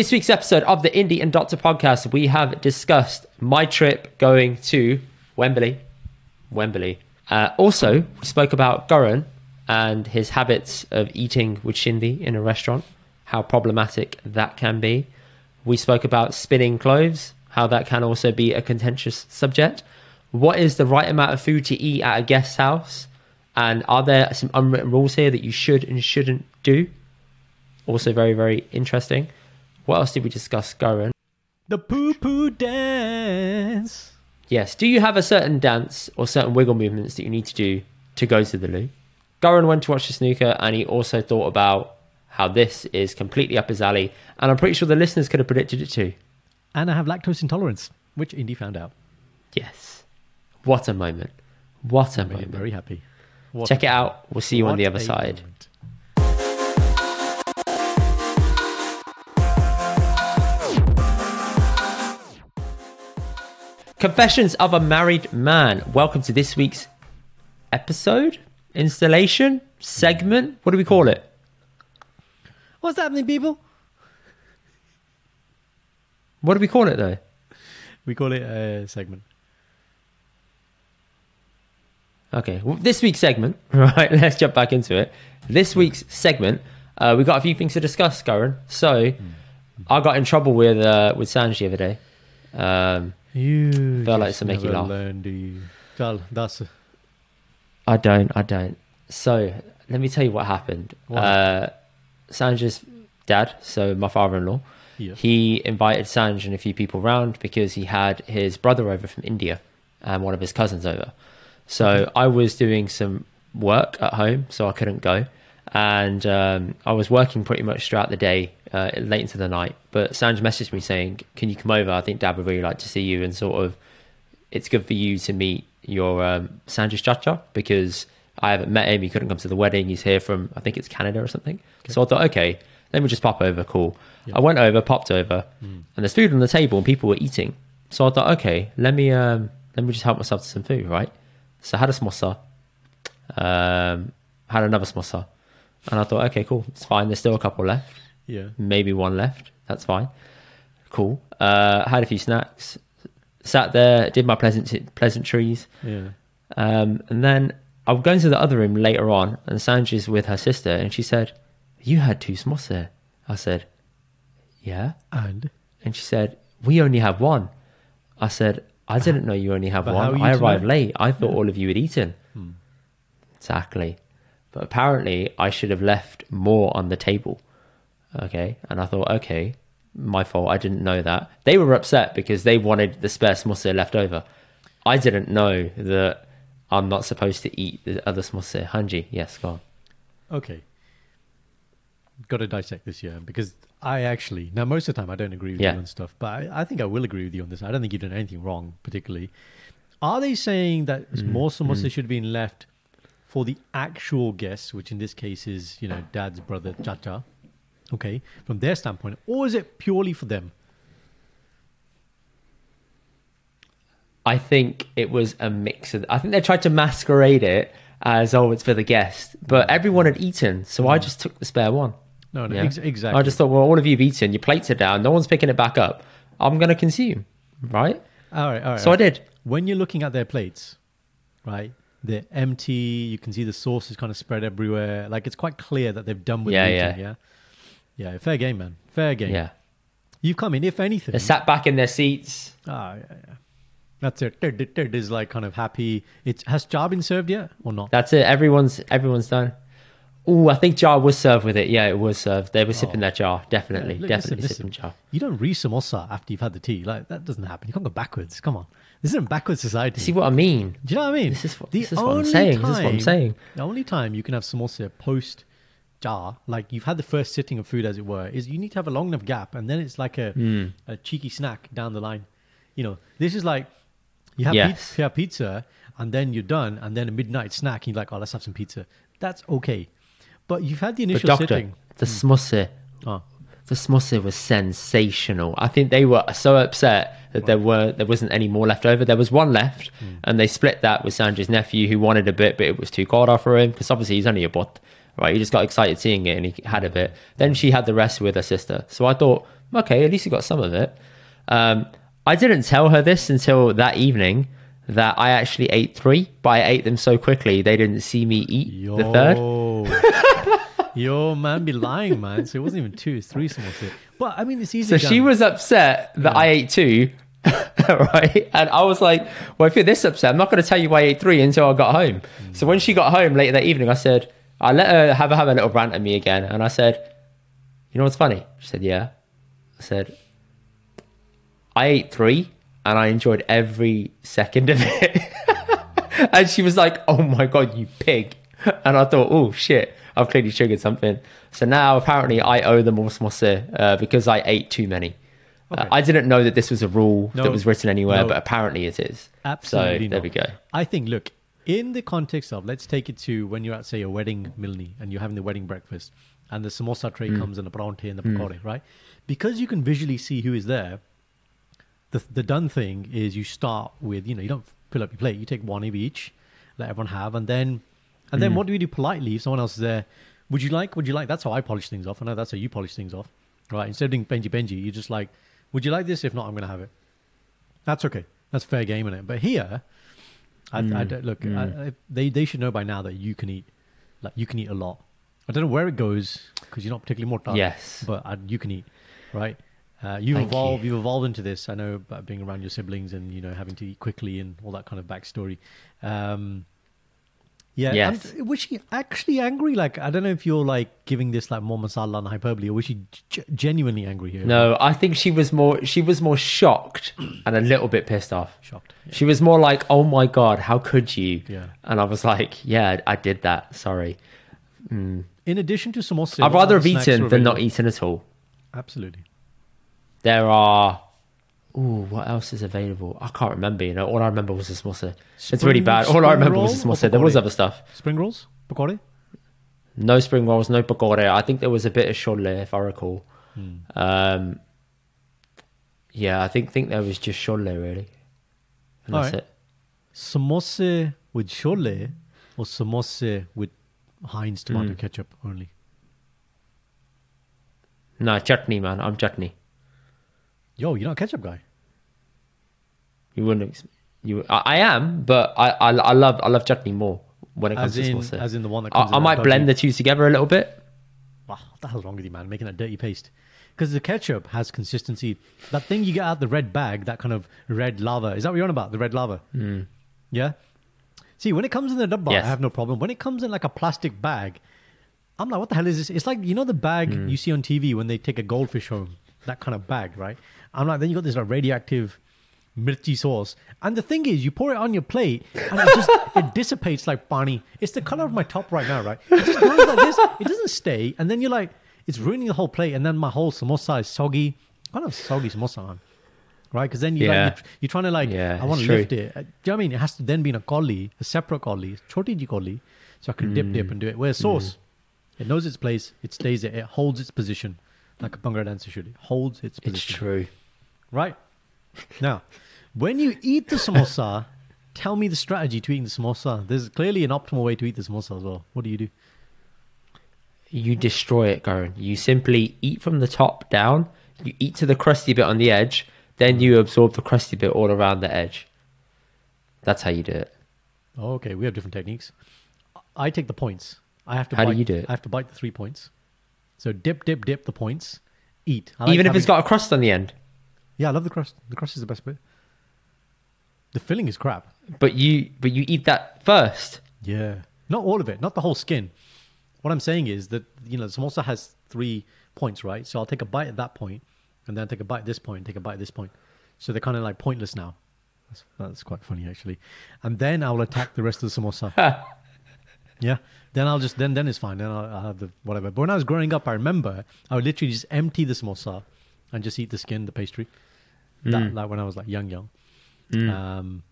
This week's episode of the Indie and Doctor podcast, we have discussed my trip going to Wembley. Wembley. Uh, also, we spoke about Goran and his habits of eating with Shindy in a restaurant, how problematic that can be. We spoke about spinning cloves, how that can also be a contentious subject. What is the right amount of food to eat at a guest house? And are there some unwritten rules here that you should and shouldn't do? Also, very, very interesting. What else did we discuss, Goran? The poo poo dance. Yes. Do you have a certain dance or certain wiggle movements that you need to do to go to the loo? Goran went to watch the snooker and he also thought about how this is completely up his alley. And I'm pretty sure the listeners could have predicted it too. And I have lactose intolerance, which Indy found out. Yes. What a moment. What a him moment. very happy. What Check it out. We'll see you on the other side. moment. Confessions of a Married Man. Welcome to this week's episode, installation, segment. What do we call it? What's happening, people? What do we call it though? We call it a segment. Okay, well, this week's segment, right? Let's jump back into it. This week's segment, uh, we got a few things to discuss, Goran. So, I got in trouble with uh, with Sanj the other day. Um, You Felt like just to make you laugh. Learn, do you? Well, that's I don't, I don't. So, let me tell you what happened. What? Uh, Sanj's dad, so my father-in-law, Yeah. he invited Sanj and a few people round because he had his brother over from India and one of his cousins over. So I was doing some work at home, so I couldn't go. And um, I was working pretty much throughout the day, uh, late into the night. But Sanj messaged me saying, Can you come over? I think dad would really like to see you. And sort of, it's good for you to meet your um, Sanj's Chacha because I haven't met him. He couldn't come to the wedding. He's here from, I think it's Canada or something. So I thought, okay, let me just pop over. Cool. Yeah. I went over, popped over, and there's food on the table and people were eating. So I thought, okay, let me um, let me just help myself to some food, right? So I had a samosa, um, had another samosa, and I thought, okay, cool, it's fine. There's still a couple left, yeah. maybe one left. That's fine. Cool. Uh, had a few snacks, sat there, did my pleasant pleasantries, Yeah. um, and then I was going to the other room later on, and Sanji's with her sister, and she said, "You had two samosa." I said, "Yeah," And and she said, "We only have one." I said, "I didn't know you only have But one. I arrived know?" late. I thought all of you had eaten." Exactly, but apparently I should have left more on the table. Okay, and I thought, okay, my fault. I didn't know that. They were upset because they wanted the spare samosa left over. I didn't know that I'm not supposed to eat the other samosa. Hanji, yes, go on. okay. Got to dissect this year because I actually now most of the time I don't agree with Yeah. you on stuff, but I, I think I will agree with you on this. I don't think you've done anything wrong particularly. Are they saying that Mm, more samosa should have been left for the actual guests, which in this case is you know dad's brother Chacha? Okay, from their standpoint, or is it purely for them? I think it was a mix of. I think they tried to masquerade it as oh, it's for the guest, but everyone had eaten, so I mm. just took the spare one. No, no, Yeah. ex- exactly. I just thought, well, all of you have eaten, your plates are down, no one's picking it back up. I'm going to consume, right? all right, all right. So I did. when you're looking at their plates, right? They're empty. You can see the sauce is kind of spread everywhere. Like it's quite clear that they've done with Yeah, the yeah. yeah. Yeah, fair game, man. Fair game. Yeah, You've come in, if anything. they sat back in their seats. Ah, yeah, yeah. That's it. Ted is like kind of happy. It has jar been served yet or not? That's it. Everyone's everyone's done. Oh, I think jar was served with it. Yeah, it was served. They were sipping their jar. Definitely, Yeah, li- definitely listen, sipping listen. jar. You don't re samosa after you've had the tea. Like that doesn't happen. You can't go backwards. Come on. This isn't a backward society. See what I mean? Do you know what I mean? This is what- The this is what I'm only saying. This is what I'm saying. The only time you can have samosa post jar, like you've had the first sitting of food, as it were, is you need to have a long enough gap, and then it's like a Hmm. a cheeky snack down the line. You know, this is like you have, Yes. pizza, you have pizza, and then you're done, and then a midnight snack, and you're like, oh, let's have some pizza. That's okay, but you've had the But initial doctor, sitting. the smussy, Oh, the smussy was sensational. I think they were so upset that there were there wasn't any more left over. There was one left, and they split that with Sandra's nephew, who wanted a bit, but it was too cold for him because obviously he's only a bot, right? He just got excited seeing it, and he had a bit. Then she had the rest with her sister. So I thought okay, at least you got some of it. Um, I didn't tell her this until that evening that I actually ate three, but I ate them so quickly they didn't see me eat Yo. the third. Yo, man, be lying, man. So it wasn't even two, it's three samosa. But I mean, it's easy. So she was upset that I ate two, right? And I was like, well, if you're this upset, I'm not going to tell you why I ate three until I got home. Mm. So when she got home later that evening, I said, I let her have, have a little rant at me again. And I said, you know what's funny? She said, yeah. I said, I ate three and I enjoyed every second of it. and she was like, oh my God, you pig. And I thought, oh shit, I've clearly triggered something. So now apparently I owe them all samosa uh, because I ate too many. Uh, I didn't know that this was a rule No. that was written anywhere, No. but apparently it is. Absolutely So there not. we go. I think, look, in the context of, let's take it to when you're at, say, a wedding milni and you're having the wedding breakfast and the samosa tray Mm. comes and the parathe and the pakore, right? Because you can visually see who is there, the, the done thing is you start with, you know, you don't fill up your plate. You take one of each, let everyone have, and then, and Mm. then what do we do politely if someone else is there? Would you like, would you like, that's how I polish things off. I know that's how you polish things off, right? Instead of doing Benji Benji, you're just like, would you like this? If not, I'm going to have it. That's okay. That's fair game in it. But here, I, I don't- look, I, I, they they should know by now that you can eat, like you can eat a lot. I don't know where it goes because you're not particularly more Yes. but I, you can eat, right? Uh, you've Thank evolved. you. You've evolved into this. I know about being around your siblings and you know having to eat quickly and all that kind of backstory. Um, yeah, Yes. and was she actually angry? Like, I don't know if you're like giving this like more masala and hyperbole, or was she g- genuinely angry here? No, I think she was more she was more shocked and a little bit pissed off. shocked. Yeah. She was more like, "Oh my god, how could you?" Yeah. And I was like, "Yeah, I did that. Sorry. Hmm. In addition to some samosa, I'd rather have eaten than not eaten at all." Absolutely. There are. Ooh, what else is available? I can't remember. You know, all I remember was the samosa. it's really bad. All I remember was the samosa. There was other stuff. Spring rolls, pakore. No spring rolls, no pakore. I think there was a bit of chole, if I recall. Hmm. Um, yeah, I think think there was just chole really, and that's Alright. it. Samosa with chole or samosa with Heinz tomato ketchup only. No chutney, man. I'm chutney. Yo, you're not a ketchup guy. You wouldn't. You, I, I am, but I, I, I love, I love chutney more when it comes As to in, samosa. as in the one that I, in I might blend the two together a little bit. Wow, what the hell's wrong with you, man? Making that dirty paste. Because the ketchup has consistency. That thing you get out the red bag, that kind of red lava. Is that what you're on about? The red lava. Hmm. Yeah. See, when it comes in the dabba, Yes. I have no problem. When it comes in like a plastic bag, I'm like, what the hell is this? It's like you know the bag hmm. you see on TV when they take a goldfish home, that kind of bag, right? I'm like, then you got this like radioactive mirchi sauce, and the thing is, you pour it on your plate, and it just it dissipates like pani. It's the color of my top right now, right? It just goes like this. It doesn't stay, and then you're like, it's ruining the whole plate, and then my whole samosa is soggy. Kind of soggy samosa, man. Right, because then you Yeah. like, you're, you're trying to like, Yeah, I want to lift it. Uh, Do you know what I mean? It has to then be in a collie, a separate collie, choti ji collie, so I can dip, Mm. dip, and do it. Whereas sauce, it knows its place, it stays there, it holds its position, like a bhangra dancer should. It holds its position. It's true. Right. Now, when you eat the samosa, tell me the strategy to eating the samosa. There's clearly an optimal way to eat the samosa as well. What do you do? You destroy it, Goran. You simply eat from the top down. You eat to the crusty bit on the edge, then you absorb the crusty bit all around the edge. That's how you do it. Oh, okay, we have different techniques. I take the points. I have to. How do you do it? I have to bite the three points. So dip, dip, dip the points. Eat. I like Even if it's got a crust on the end. Yeah, I love the crust. The crust is the best bit. The filling is crap. But you but you eat that first. Yeah. Not all of it, not the whole skin. What I'm saying is that, you know, the samosa has three points, right? So I'll take a bite at that point, and then take a bite at this point, take a bite at this point. So they're kind of like pointless now. That's, that's quite funny, actually. And then I'll attack the rest of the samosa. yeah. Then I'll just, then then it's fine. Then I'll, I'll have the whatever. But when I was growing up, I remember I would literally just empty the samosa and just eat the skin, the pastry. That, like when I was like young, young. Um,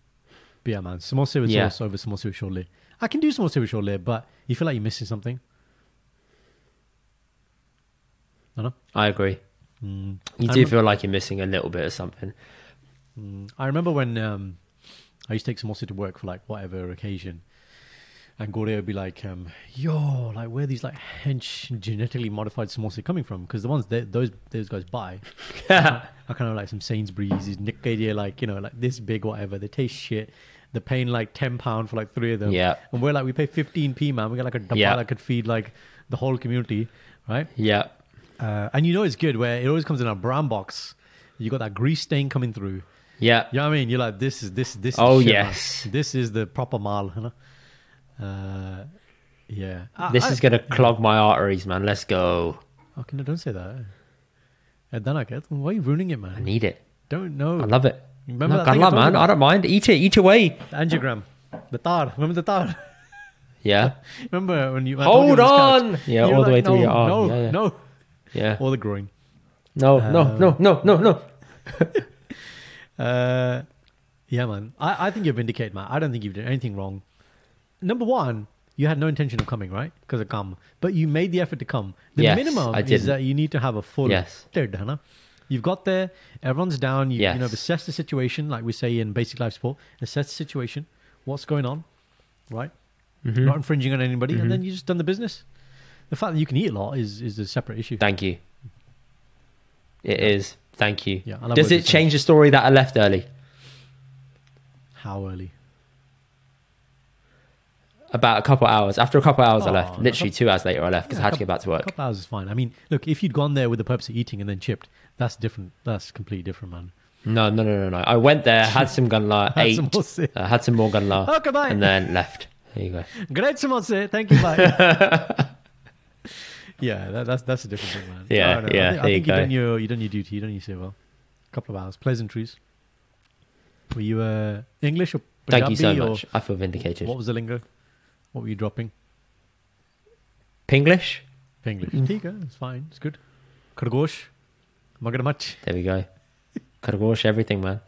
but yeah, man, samosa with Yeah. sauce over samosa with chole. I can do samosa with chole, but you feel like you're missing something. I know. I agree. Mm. You I do remem- feel like you're missing a little bit of something. I remember when um, I used to take samosa to work for like whatever occasion. And Gore would be like, um, "Yo, like where are these like hench genetically modified samosa coming from? Because the ones that those those guys buy are kind of like some Sainsbury's, idea, like you know, like this big, whatever. They taste shit. They're paying like ten pound for like three of them. Yeah. and we're like, we pay fifteen p, man. We got like a Yeah. that could feed like the whole community, right? Yeah. Uh, and you know it's good where it always comes in a brown box. You got that grease stain coming through. Yeah. You know what I mean? You're like, this is this this. Is Oh, shit, man. yes. this is the proper mal. You know? Uh, yeah. I- This I- is gonna clog my arteries, man. Let's go. Okay, no, don't say that. And then I get why are you ruining it, man? I need it. Don't know. I love it. Remember no, that thing I Allah, told you man. about? I don't mind. Eat it. Eat away. The angiogram, the tar. Remember the tar? Yeah. Remember when you I you Hold on on. couch? Yeah, You were all the way like, through your arm. No, Yeah, yeah. no, Yeah. or the groin. No, no, Uh, no, no, no, no, no. Uh, yeah, man. I, I think you're vindicated, man. I don't think you've done anything wrong. Number one, you had no intention of coming, right? Because of come, but you made the effort to come. The Yes, minimum is that you need to have a full. Yes. Huh? You've got there. Everyone's down. You, you know, assess the situation, like we say in basic life support. Assess the situation. What's going on, right? Mhm. Not infringing on anybody, Mhm. and then you just done the business. The fact that you can eat a lot is is a separate issue. Thank you. It is. Thank you. Yeah, Does it change the story that I left early? How early? About a couple hours. After a couple hours, I Oh, left. Literally two hours later, I left because Yeah, I had to get back to work. couple hours is fine. I mean, look, if you'd gone there with the purpose of eating and then chipped, that's different. That's completely different, man. No, no, no, no, no. I went there, had some gunla, Had ate, some more uh, had some more gunla, and then left. There you go. Great samosa. Thank you, bye. yeah, that, that's that's a different thing, man. Yeah, I yeah, I think, I think you go. done your you done your duty. You done your say well. A couple of hours, pleasantries. Were you uh, English or Thank you so or much. I feel vindicated. What was the lingo? What were you dropping? Pinglish? Pinglish. Mm. It's fine. It's good. Kargosh. Magarmach. There we go. Kargosh, everything, man.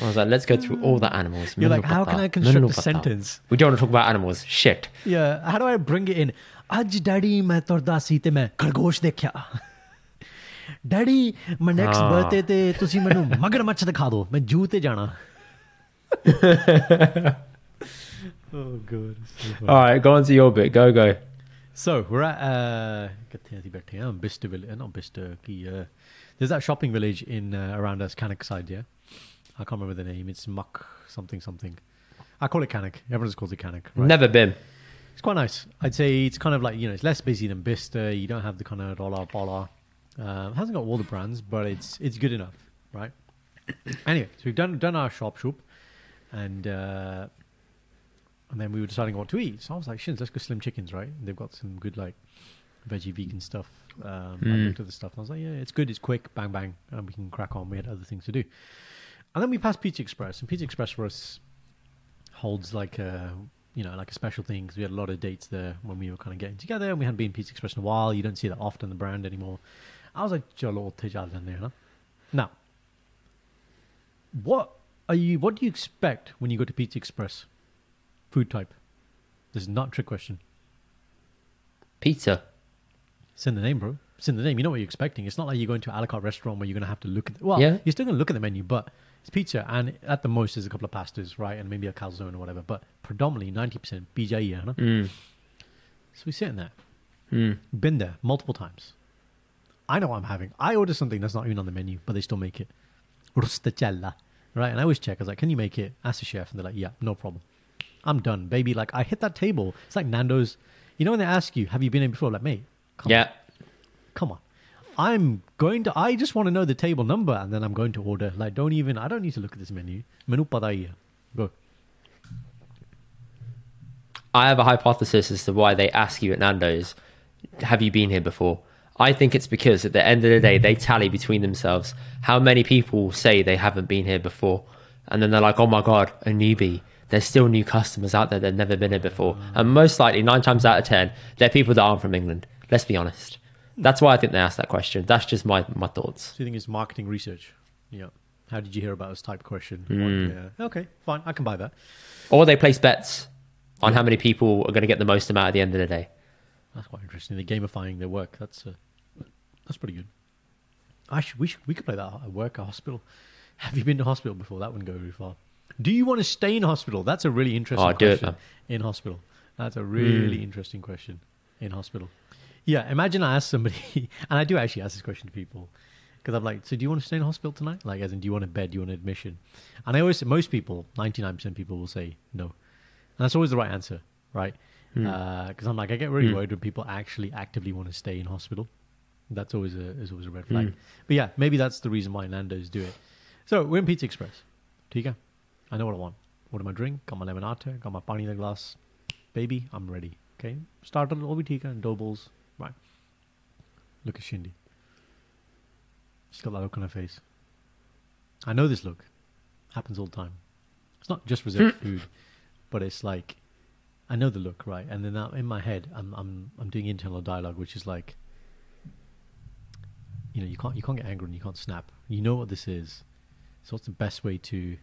I was like, let's go through all the animals. You're like, how can I construct a sentence? We don't want to talk about animals. Shit. Yeah. How do I bring it in? Aj daddy main torda seete mein kargosh my daddy ਮੈਂ ah. birthday, te ਤੇ mainu ਮੈਨੂੰ ਮਗਰਮੱਛ ਦਿਖਾ ਦਿਓ ਮੈਂ ਜੂ ਤੇ Oh god. So All right, go on to your bit. Go go. So we're at uh, Bicester village, uh, not Bicester, uh, there's that shopping village in uh, around us, Cannock side, yeah. I can't remember the name. It's Muck something something. I call it Cannock. Everyone's called it Cannock. Right? Never been. It's quite nice. I'd say it's kind of like you know it's less busy than Bicester. You don't have the kind of dollar bola. Um, it hasn't got all the brands, but it's it's good enough, right? anyway, so we've done done our shop shop, and uh, and then we were deciding what to eat. So I was like, "Shins, let's go Slim Chickens, right?" And they've got some good like veggie vegan stuff. Um, mm. I hmm. looked at the stuff and I was like, "Yeah, it's good, it's quick, bang bang, and we can crack on." We had other things to do, and then we passed Pizza Express, and Pizza Express for us holds like a you know like a special thing because we had a lot of dates there when we were kind of getting together, and we hadn't been Pizza Express in a while. You don't see that often the brand anymore. I was like, "Jolo in there, Now, what are you? What do you expect when you go to Pizza Express? Food type. This is not a trick question. Pizza. It's in the name, bro. It's in the name. You know what you're expecting. It's not like you're going to a la carte restaurant where you're going to have to look at. The, well, Yeah. you're still going to look at the menu, but it's pizza, and at the most there's a couple of pastas, right, and maybe a calzone or whatever. But predominantly ninety percent BJ, yeah. no? Mm. So we sit in there. Mm. Been there multiple times. I know what I'm having. I order something that's not even on the menu, but they still make it. Rustacella. Right? And I always check. I was like, can you make it? Ask the chef. And they're like, yeah, no problem. I'm done, baby. Like, I hit that table. It's like Nando's. You know when they ask you, have you been in before? Like, mate, come Yeah. come on. I'm going to, I just want to know the table number and then I'm going to order. Like, don't even, I don't need to look at this menu. Menu pada hi hai. Go. I have a hypothesis as to why they ask you at Nando's, have you been here before? I think it's because at the end of the day, they tally between themselves how many people say they haven't been here before. And then they're like, oh my God, a newbie. There's still new customers out there that have never been here before. And most likely, nine times out of 10, they're people that aren't from England. Let's be honest. That's why I think they asked that question. That's just my, my thoughts. So you think it's marketing research? Yeah. How did you hear about us type question? What- yeah. Okay, fine. I can buy that. Or they place bets on how many people are going to get the most amount at the end of the day. That's quite interesting. They're gamifying their work. That's uh, that's pretty good. I should, we should, we could play that at work, at hospital. Have you been to hospital before? That wouldn't go very far. Do you want to stay in hospital? That's a really interesting Oh, do it, question. man. in hospital. That's a really hmm. interesting question in hospital. Yeah, imagine I ask somebody, and I do actually ask this question to people because I'm like, so do you want to stay in hospital tonight? Like, as in, do you want a bed? Do you want an admission? And I always say, most people, 99% of people will say no. And that's always the right answer, right? Hmm. Uh, because I'm like, I get really Hmm. worried when people actually actively want to stay in hospital. That's always a is always a red flag. Hmm. But yeah, maybe that's the reason why Nando's do it. So we're in Pizza Express. Tika, I know what I want. What am I drink? Got my lemonade, got my pani in the glass. Baby, I'm ready. Okay, started Obi Tika and dough balls. Right. Look at Shindy. She's got that look on her face. I know this look. Happens all the time. It's not just reserved hmm. food, but it's like I know the look, right? And then in my head, I'm I'm I'm doing internal dialogue, which is like, you know, you can't you can't get angry and you can't snap. You know what this is. So what's the best way to?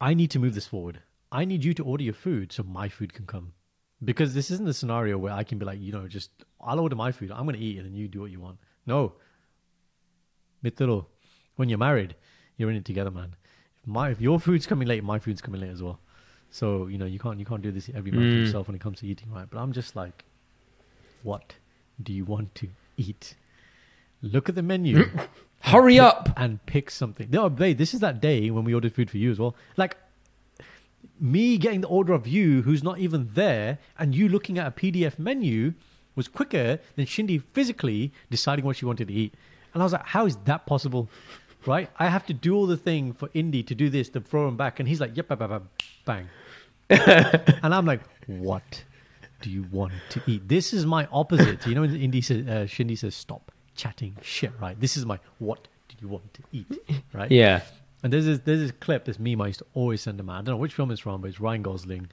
I need to move this forward. I need you to order your food so my food can come, because this isn't the scenario where I can be like, you know, just I'll order my food. I'm gonna eat it and then you do what you want. No. Mitero, when you're married, you're in it together, man. If my if your food's coming late, my food's coming late as well. So you know you can't you can't do this every man for Mm. himself when it comes to eating, right? But I'm just like, what do you want to eat? Look at the menu Hurry up! and pick something. No, babe, this is that day when we ordered food for you as well. Like me getting the order of you, who's not even there, and you looking at a PDF menu was quicker than Shindy physically deciding what she wanted to eat. And I was like, how is that possible? Right? I have to do all the thing for Indy to do this, to throw him back, and he's like, yep, bang, bang, bang. and I'm like, what do you want to eat? This is my opposite. You know, when Indy says, uh, Shindy says, stop chatting shit, right? This is my, what do you want to eat? Right? Yeah. And there's this, there's this clip, this meme I used to always send them out. I don't know which film it's from, but it's Ryan Gosling.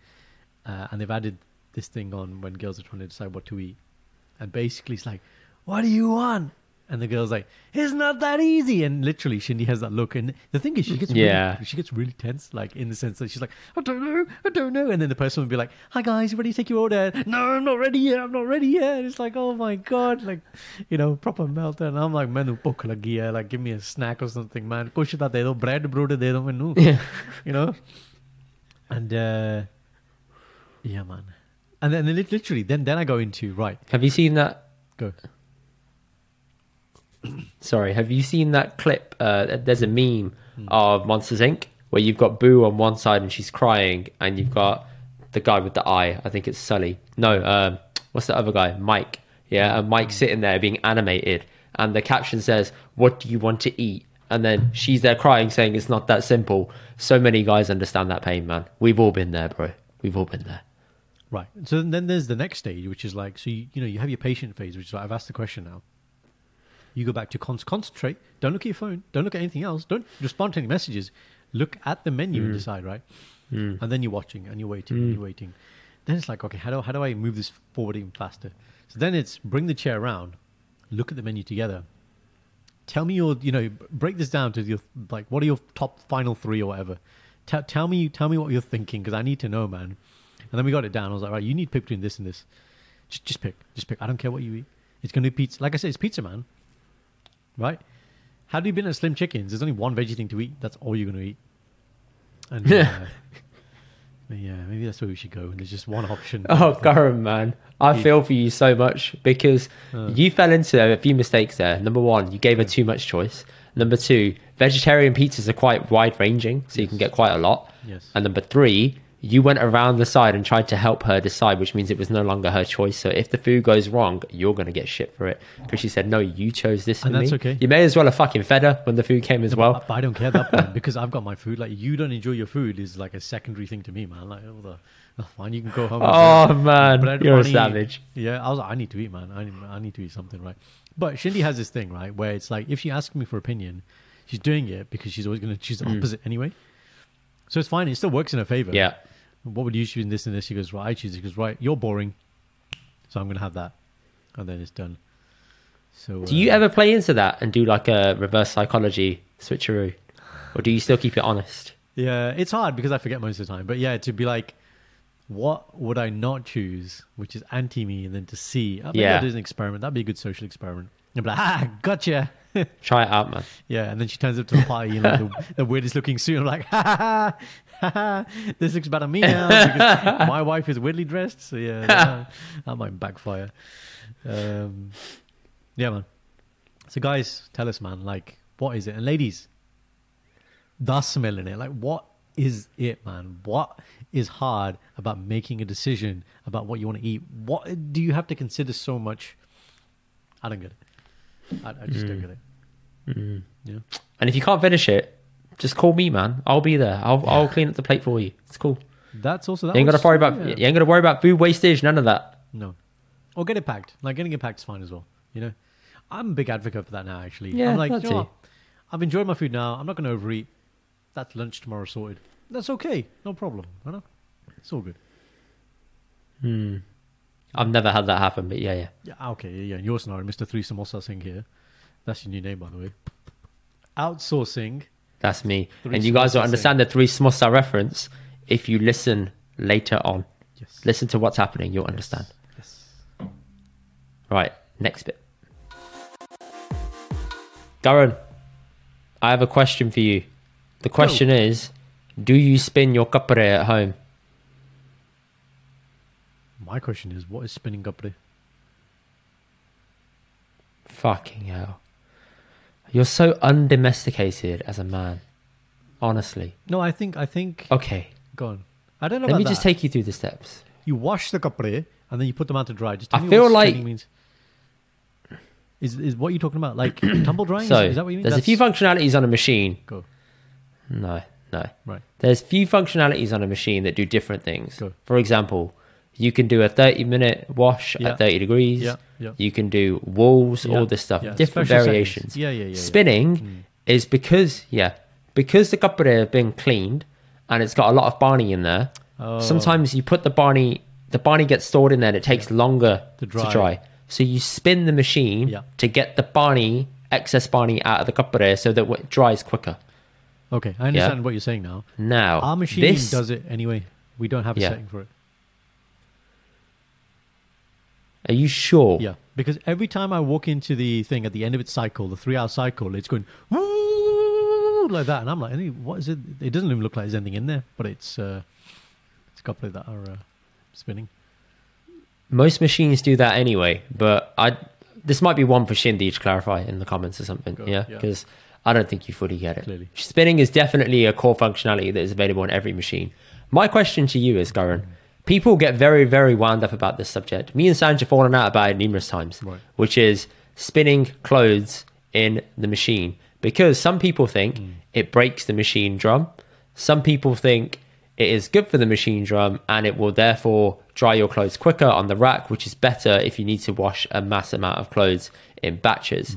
Uh, and they've added this thing on when girls are trying to decide what to eat. And basically, it's like, what do you want? And the girl's like, it's not that easy. And literally, Shindy has that look. And the thing is, she gets Yeah. really, she gets really tense, like in the sense that she's like, I don't know, I don't know. And then the person would be like, hi guys, you ready to take your order? No, I'm not ready yet. I'm not ready yet. And it's like, oh my god, like, you know, proper meltdown. And I'm like, menu bhukh lagi hai. Like, give me a snack or something, man. Kuch ta de do, bread bro de do menu. Yeah. You know. And uh yeah, man. And then lit- literally, then then I go into right. Have you seen that? Go. Sorry, have you seen that clip? Uh, there's a meme of Monsters Inc. where you've got Boo on one side and she's crying, and you've got the guy with the eye. I think it's Sully. No, um, what's the other guy? Mike. Yeah, and Mike sitting there being animated, and the caption says, "What do you want to eat?" And then she's there crying, saying, "It's not that simple." So many guys understand that pain, man. We've all been there, bro. We've all been there. Right. So then there's the next stage, which is like, so you, you know, you have your patient phase, which is like, I've asked the question now. You go back to con- concentrate. Don't look at your phone. Don't look at anything else. Don't respond to any messages. Look at the menu and mm. decide, right? Mm. And then you're watching and you're waiting and mm. you're waiting. Then it's like, okay, how do, how do I move this forward even faster? So then it's bring the chair around, look at the menu together. Tell me your, you know, break this down to your, like, what are your top final three or whatever? Tell tell me, tell me what you're thinking because I need to know, man. And then we got it down. I was like, right, you need to pick between this and this. Just, just pick. Just pick. I don't care what you eat. It's going to be pizza. Like I said, it's pizza, man. Right? How do you been at Slim Chickens? There's only one veggie thing to eat. That's all you're going to eat. And uh, yeah, maybe that's where we should go. And there's just one option. Oh, Garam, man. I feel for you so much because Uh. you fell into a few mistakes there. Number one, you gave her too much choice. Number two, vegetarian pizzas are quite wide ranging, so you can get quite a lot. Yes. And number three, you went around the side and tried to help her decide, which means it was no longer her choice. So if the food goes wrong, you're going to get shit for it because she said, no, you chose this for And that's me. okay. You may as well have fucking fed her when the food came as well. But I don't care that point because I've got my food. Like you don't enjoy your food is like a secondary thing to me, man. Like oh, the, oh, fine, you can go home. Oh, man. "Bread, You're a bunny." savage. Yeah, I was like, I need to eat, man. I need, I need to eat something, right? But Shindy has this thing, right, where it's like if she asks me for opinion, she's doing it because she's always going to choose the mm. opposite anyway. So it's fine. It still works in her favor. Yeah. What would you choose in this and this? She goes, right, I choose it. She goes, right, you're boring, so I'm going to have that, and then it's done. So Do you uh, ever play into that and do like a reverse psychology switcheroo? Or do you still keep it honest? Yeah, it's hard because I forget most of the time. But yeah, to be like, what would I not choose, which is anti me, and then to see, oh, Yeah. I'll do an experiment. That'd be a good social experiment. And be like, ah, gotcha. Try it out, man. yeah, and then she turns up to the party in like the, the weirdest looking suit. I'm like, ha ha ha, this looks better me now because my wife is weirdly dressed. So yeah, that, that might backfire. Um, yeah, man. So guys, tell us, man. Like, what is it? And ladies, the smell in it. Like, what is it, man? What is hard about making a decision about what you want to eat? What do you have to consider so much? I don't get it. I, I just don't get it. Yeah. And if you can't finish it, just call me, man. I'll be there. I'll I'll clean up the plate for you. It's cool. That's also that. You ain't gotta worry about yeah. you ain't gotta worry about food wastage. None of that. No. Or get it packed. Like getting it packed is fine as well. You know, I'm a big advocate for that now. Actually, Yeah, I'm like, you know what? I've enjoyed my food now. I'm not going to overeat. That's lunch tomorrow sorted. That's okay. No problem. You know, it's all good. Hmm. I've never had that happen, but yeah, yeah. Yeah. Okay. Yeah. yeah. In your scenario, Mr. Three Samosa Singh here. That's your new name, by the way. Outsourcing. That's me. And you guys will understand the three smosa reference if you listen later on. Yes. Listen to what's happening, you'll understand. Yes. Right, next bit. Darren, I have a question for you. The question is Do you spin your kapre at home? My question is, what is spinning kapre? Fucking hell. You're so undomesticated as a man. Honestly. No, I think I think. Okay, Go on. I don't know let me that. just take you through the steps. You wash the kapre and then you put them out to dry. Just tell I me feel what like- means. Is is what you're talking about? Like tumble drying? So, is, is that what you mean? there's a few functionalities on a machine. Go No, no. right. There's few functionalities on a machine that do different things. Go. For example, you can do a 30 minute wash Yeah. at 30 degrees. Yeah, yeah. You can do walls, Yeah, all this stuff, yeah, different special variations. settings. Yeah, yeah, yeah, yeah. Spinning mm. is because, yeah, because the kapre have been cleaned and it's got a lot of barney in there. Oh. Sometimes you put the barney, the barney gets stored in there and it takes longer To to dry. dry. So you spin the machine Yeah. to get the barney, excess barney out of the kapre so that it dries quicker. Okay, I understand what you're saying now. Now, Our machine this, does it anyway. We don't have a Yeah. setting for it. Are you sure? Yeah, because every time I walk into the thing at the end of its cycle, the three-hour cycle, it's going woo like that, and I'm like, "Any- what is it? It doesn't even look like there's anything in there, but it's uh, it's a couple that are uh, spinning. Most machines do that anyway, but I this might be one for Shindy to clarify in the comments or something. Yeah, yeah. because I don't think you fully get it. Clearly. Spinning is definitely a core functionality that is available on every machine. My question to you is, Garan, people get very, very wound up about this subject. Me and Sanj have fallen out about it numerous times, Right. which is spinning clothes in the machine. Because some people think Hmm. it breaks the machine drum. Some people think it is good for the machine drum and it will therefore dry your clothes quicker on the rack, which is better if you need to wash a mass amount of clothes in batches.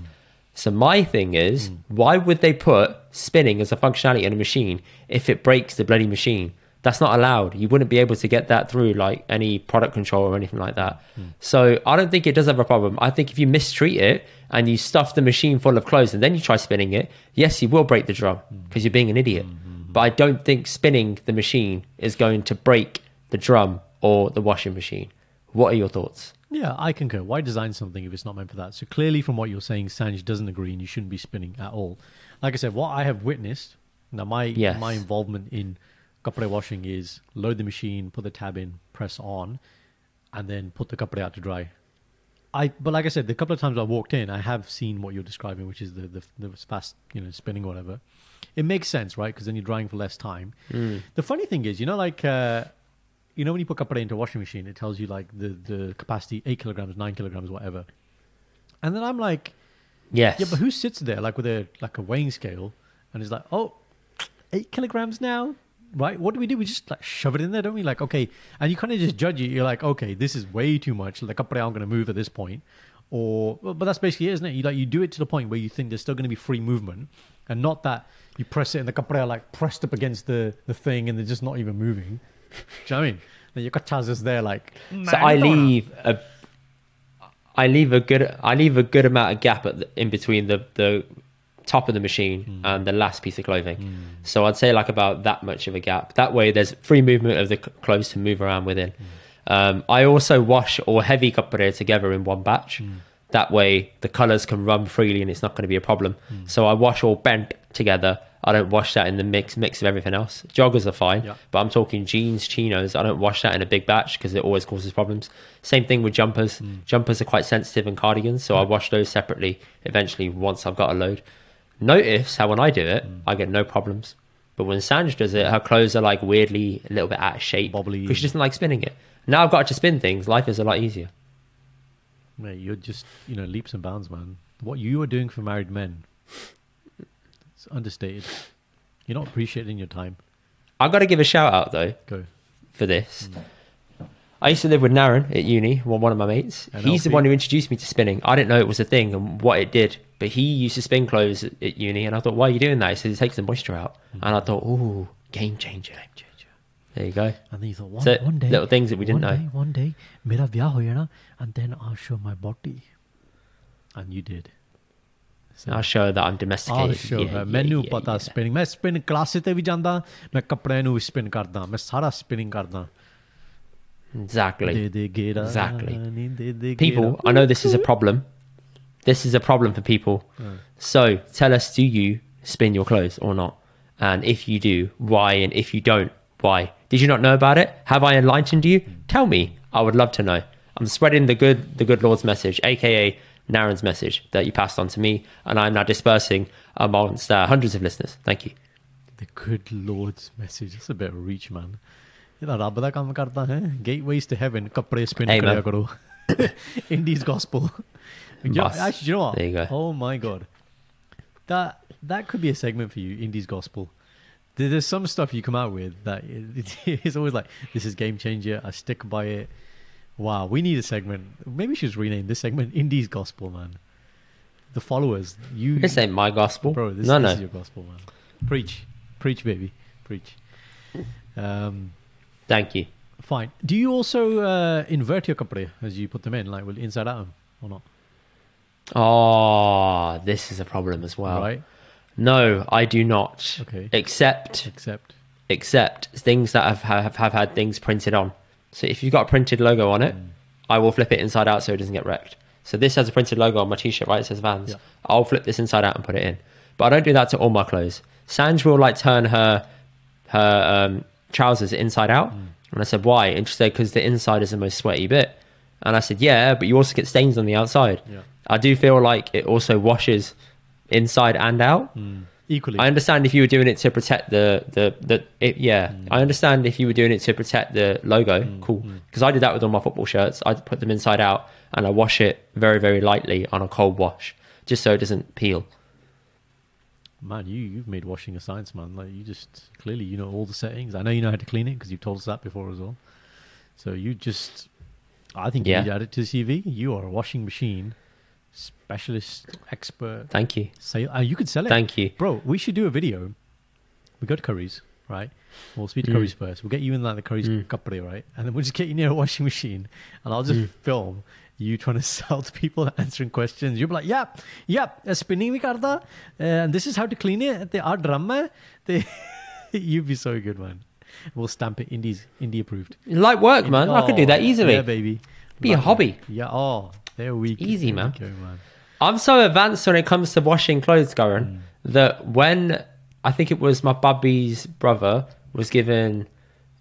So my thing is, why would they put spinning as a functionality in a machine if it breaks the bloody machine? That's not allowed. You wouldn't be able to get that through like any product control or anything like that. Hmm. So I don't think it does have a problem. I think if you mistreat it and you stuff the machine full of clothes and then you try spinning it, yes, you will break the drum hmm. because you're being an idiot. Hmm, but I don't think spinning the machine is going to break the drum or the washing machine. What are your thoughts? Yeah, I concur. Why design something if it's not meant for that? So clearly, from what you're saying, Sanj doesn't agree, and you shouldn't be spinning at all. Like I said, what I have witnessed now, my Yes. my involvement in kapre washing is load the machine, put the tab in, press on, and then put the kapre out to dry. I but like I said, the couple of times I walked in, I have seen what you're describing, which is the the, the fast, you know, spinning or whatever. It makes sense, right? Because then you're drying for less time. The funny thing is, you know, like uh, you know when you put kapre into a washing machine, it tells you like the the capacity eight kilograms, nine kilograms, whatever. And then I'm like, Yes. yeah, but who sits there like with a like a weighing scale and is like, oh, eight kilograms now, right? What do we do? We just like shove it in there, don't we? Like, okay, and you kind of just judge it. You're like, okay, this is way too much. Like, up I'm going to move at this point, or but that's basically it, isn't it? You like you do it to the point where you think there's still going to be free movement, and not that you press it and the kapre are like pressed up against the the thing and they're just not even moving. do you know what I mean? Then your kachas is there like. So I leave a, I leave a good, I leave a good amount of gap at the, in between the the top of the machine hmm. and the last piece of clothing. Hmm. So I'd say like about that much of a gap. That way, there's free movement of the clothes to move around within. Hmm. Um, I also wash all heavy kapre together in one batch. That way, the colors can run freely and it's not going to be a problem. So I wash all bent together I don't wash that in the mix mix of everything else. Joggers are fine, Yeah. but I'm talking jeans, chinos. I don't wash that in a big batch because it always causes problems. Same thing with jumpers. Mm. Jumpers are quite sensitive and cardigans, so I wash those separately eventually once I've got a load. Notice how when I do it, Mm. I get no problems. But when Sanj does it, her clothes are like weirdly a little bit out of shape Bobbly. because she doesn't like spinning it. Now I've got to spin things. Life is a lot easier. Mate, you're just, you know, leaps and bounds, man. What you are doing for married men, it's understated. You're not appreciating your time. I've got to give a shout out though Go. for this. I used to live with Naren at uni, one one of my mates. He's the one who introduced me to spinning. I didn't know it was a thing and what it did, but he used to spin clothes at, at uni, and I thought, why are you doing that? He said, it takes the moisture out. Mm-hmm. And I thought, ooh, game changer. Game changer. There you go. And these are thought, one, so one day. Little things that we didn't one know. Day, one day, mera vyah hoyana, and then I'll show my body. And you did. So, I'll show that I'm domesticated. I'll show yeah, her. Yeah, ਮੈਨੂੰ yeah, ਪਤਾ yeah. spinning. I spin class ਤੇ ਵੀ ਜਾਂਦਾ, ਮੈਂ ਕੱਪੜਿਆਂ ਨੂੰ ਵੀ spin ਕਰਦਾ, ਮੈਂ Sara spinning ਕਰਦਾ. Exactly. Exactly. People, I know this is a problem this is a problem for people so tell us do you spin your clothes or not and if you do why and if you don't why did you not know about it have i enlightened you tell me i would love to know i'm spreading the good the good lord's message aka Naren's message that you passed on to me and i'm now dispersing amongst uh, hundreds of listeners thank you The good Lord's message. That's a bit of reach, man. ਇਹਦਾ ਰੱਬ ਦਾ ਕੰਮ ਕਰਦਾ ਹੈ gateways to heaven ਕੱਪੜੇ spin Amen. ਕਰਿਆ ਕਰੋ Indies gospel. yeah, actually, you know what? There you go. Oh my god, that that could be a segment for you, Indies gospel. There- There's some stuff you come out with that it- it's always like this is game changer. I stick by it. Wow, we need a segment. Maybe we should just rename this segment Indies gospel, man. The followers, you this ain't my gospel bro. This, no this no is your gospel, man. Preach, preach, baby, preach. Um, thank you fine. Do you also uh, invert your kapre as you put them in, like will inside out 'em or not? Oh this is a problem as well right. No, I do not. Okay. Except Except except things that have, have have had things printed on. So if you've got a printed logo on it, Mm. I will flip it inside out so it doesn't get wrecked. So this has a printed logo on my t-shirt, right? It says Vans. Yeah. I'll flip this inside out and put it in. But I don't do that to all my clothes. Sanj will like turn her her um, trousers inside out, Mm. and I said why? And she said because the inside is the most sweaty bit. And I said yeah, but you also get stains on the outside. Yeah. I do feel like it also washes inside and out. Hmm. equally. I understand if you were doing it to protect the the the it, yeah. Mm. I understand if you were doing it to protect the logo. Hmm. Cool, hmm. because I did that with all my football shirts. I put them inside out and I wash it very very lightly on a cold wash, just so it doesn't peel. man, you you've made washing a science, man. Like you just clearly you know all the settings. I know you know how to clean it because you've told us that before as well. So you just, I think you Yeah. need to add it to the CV. You are a washing machine specialist, expert. Thank you, Sale. Uh, you could sell it. thank you. Bro, we should do a video. We go to Curry's, right? We'll speak to Mm. Curry's first. We'll get you in like the Curry's Mm. kapre, right? And then we'll just get you near a washing machine and I'll just Mm. film you trying to sell to people, answering questions. You'll be like, yep, yep, uh, spinning we. And this is how to clean it. The our drama. The You'd be so good, man. We'll stamp it Indies, Indie approved. Light work, man. I could do that Oh, easily. Yeah, baby. Be a hobby. Yeah. Oh, there we Easy, man. go, man. I'm so advanced when it comes to washing clothes, Hmm. Goran, that when I think it was my bubby's brother was given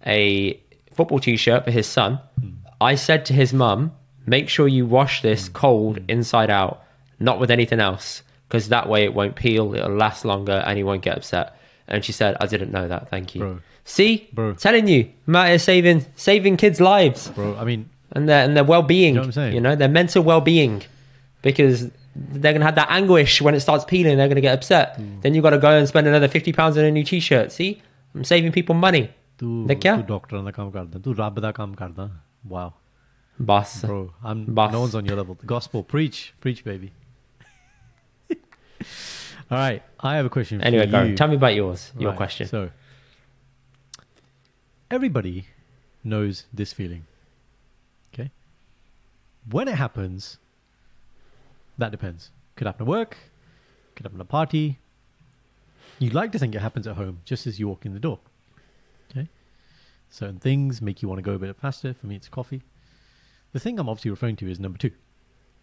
a football t-shirt for his son, Hmm. I said to his mum, "Make sure you wash this Hmm. cold inside out, not with anything else, because that way it won't peel, it'll last longer, and he won't get upset." And she said, "I didn't know that. Thank you." Bro. See, Bro. telling you, Matt is saving saving kids' lives Bro, I mean, and their and their well being. You know what I'm saying? You know, their mental well being, because they're gonna have that anguish when it starts peeling. They're gonna get upset. Hmm. Then you got to go and spend another fifty pounds on a new T-shirt. See, I'm saving people money. ਤੂੰ ਦੇ ਕਿਆ? ਤੂੰ ਡਾਕਟਰਾਂ ਦਾ ਕੰਮ ਕਰਦਾ ਤੂੰ ਰੱਬ ਦਾ ਕੰਮ ਕਰਦਾ wow Boss. bro i'm Boss. no one's on your level the gospel preach preach baby all right i have a question Anyway, for go. you. Tell me about yours. Your Right, question. so everybody knows this feeling okay when it happens that depends could happen at work could happen at a party You'd like to think it happens at home just as you walk in the door okay certain things make you want to go a bit faster for me it's coffee the thing i'm obviously referring to is number two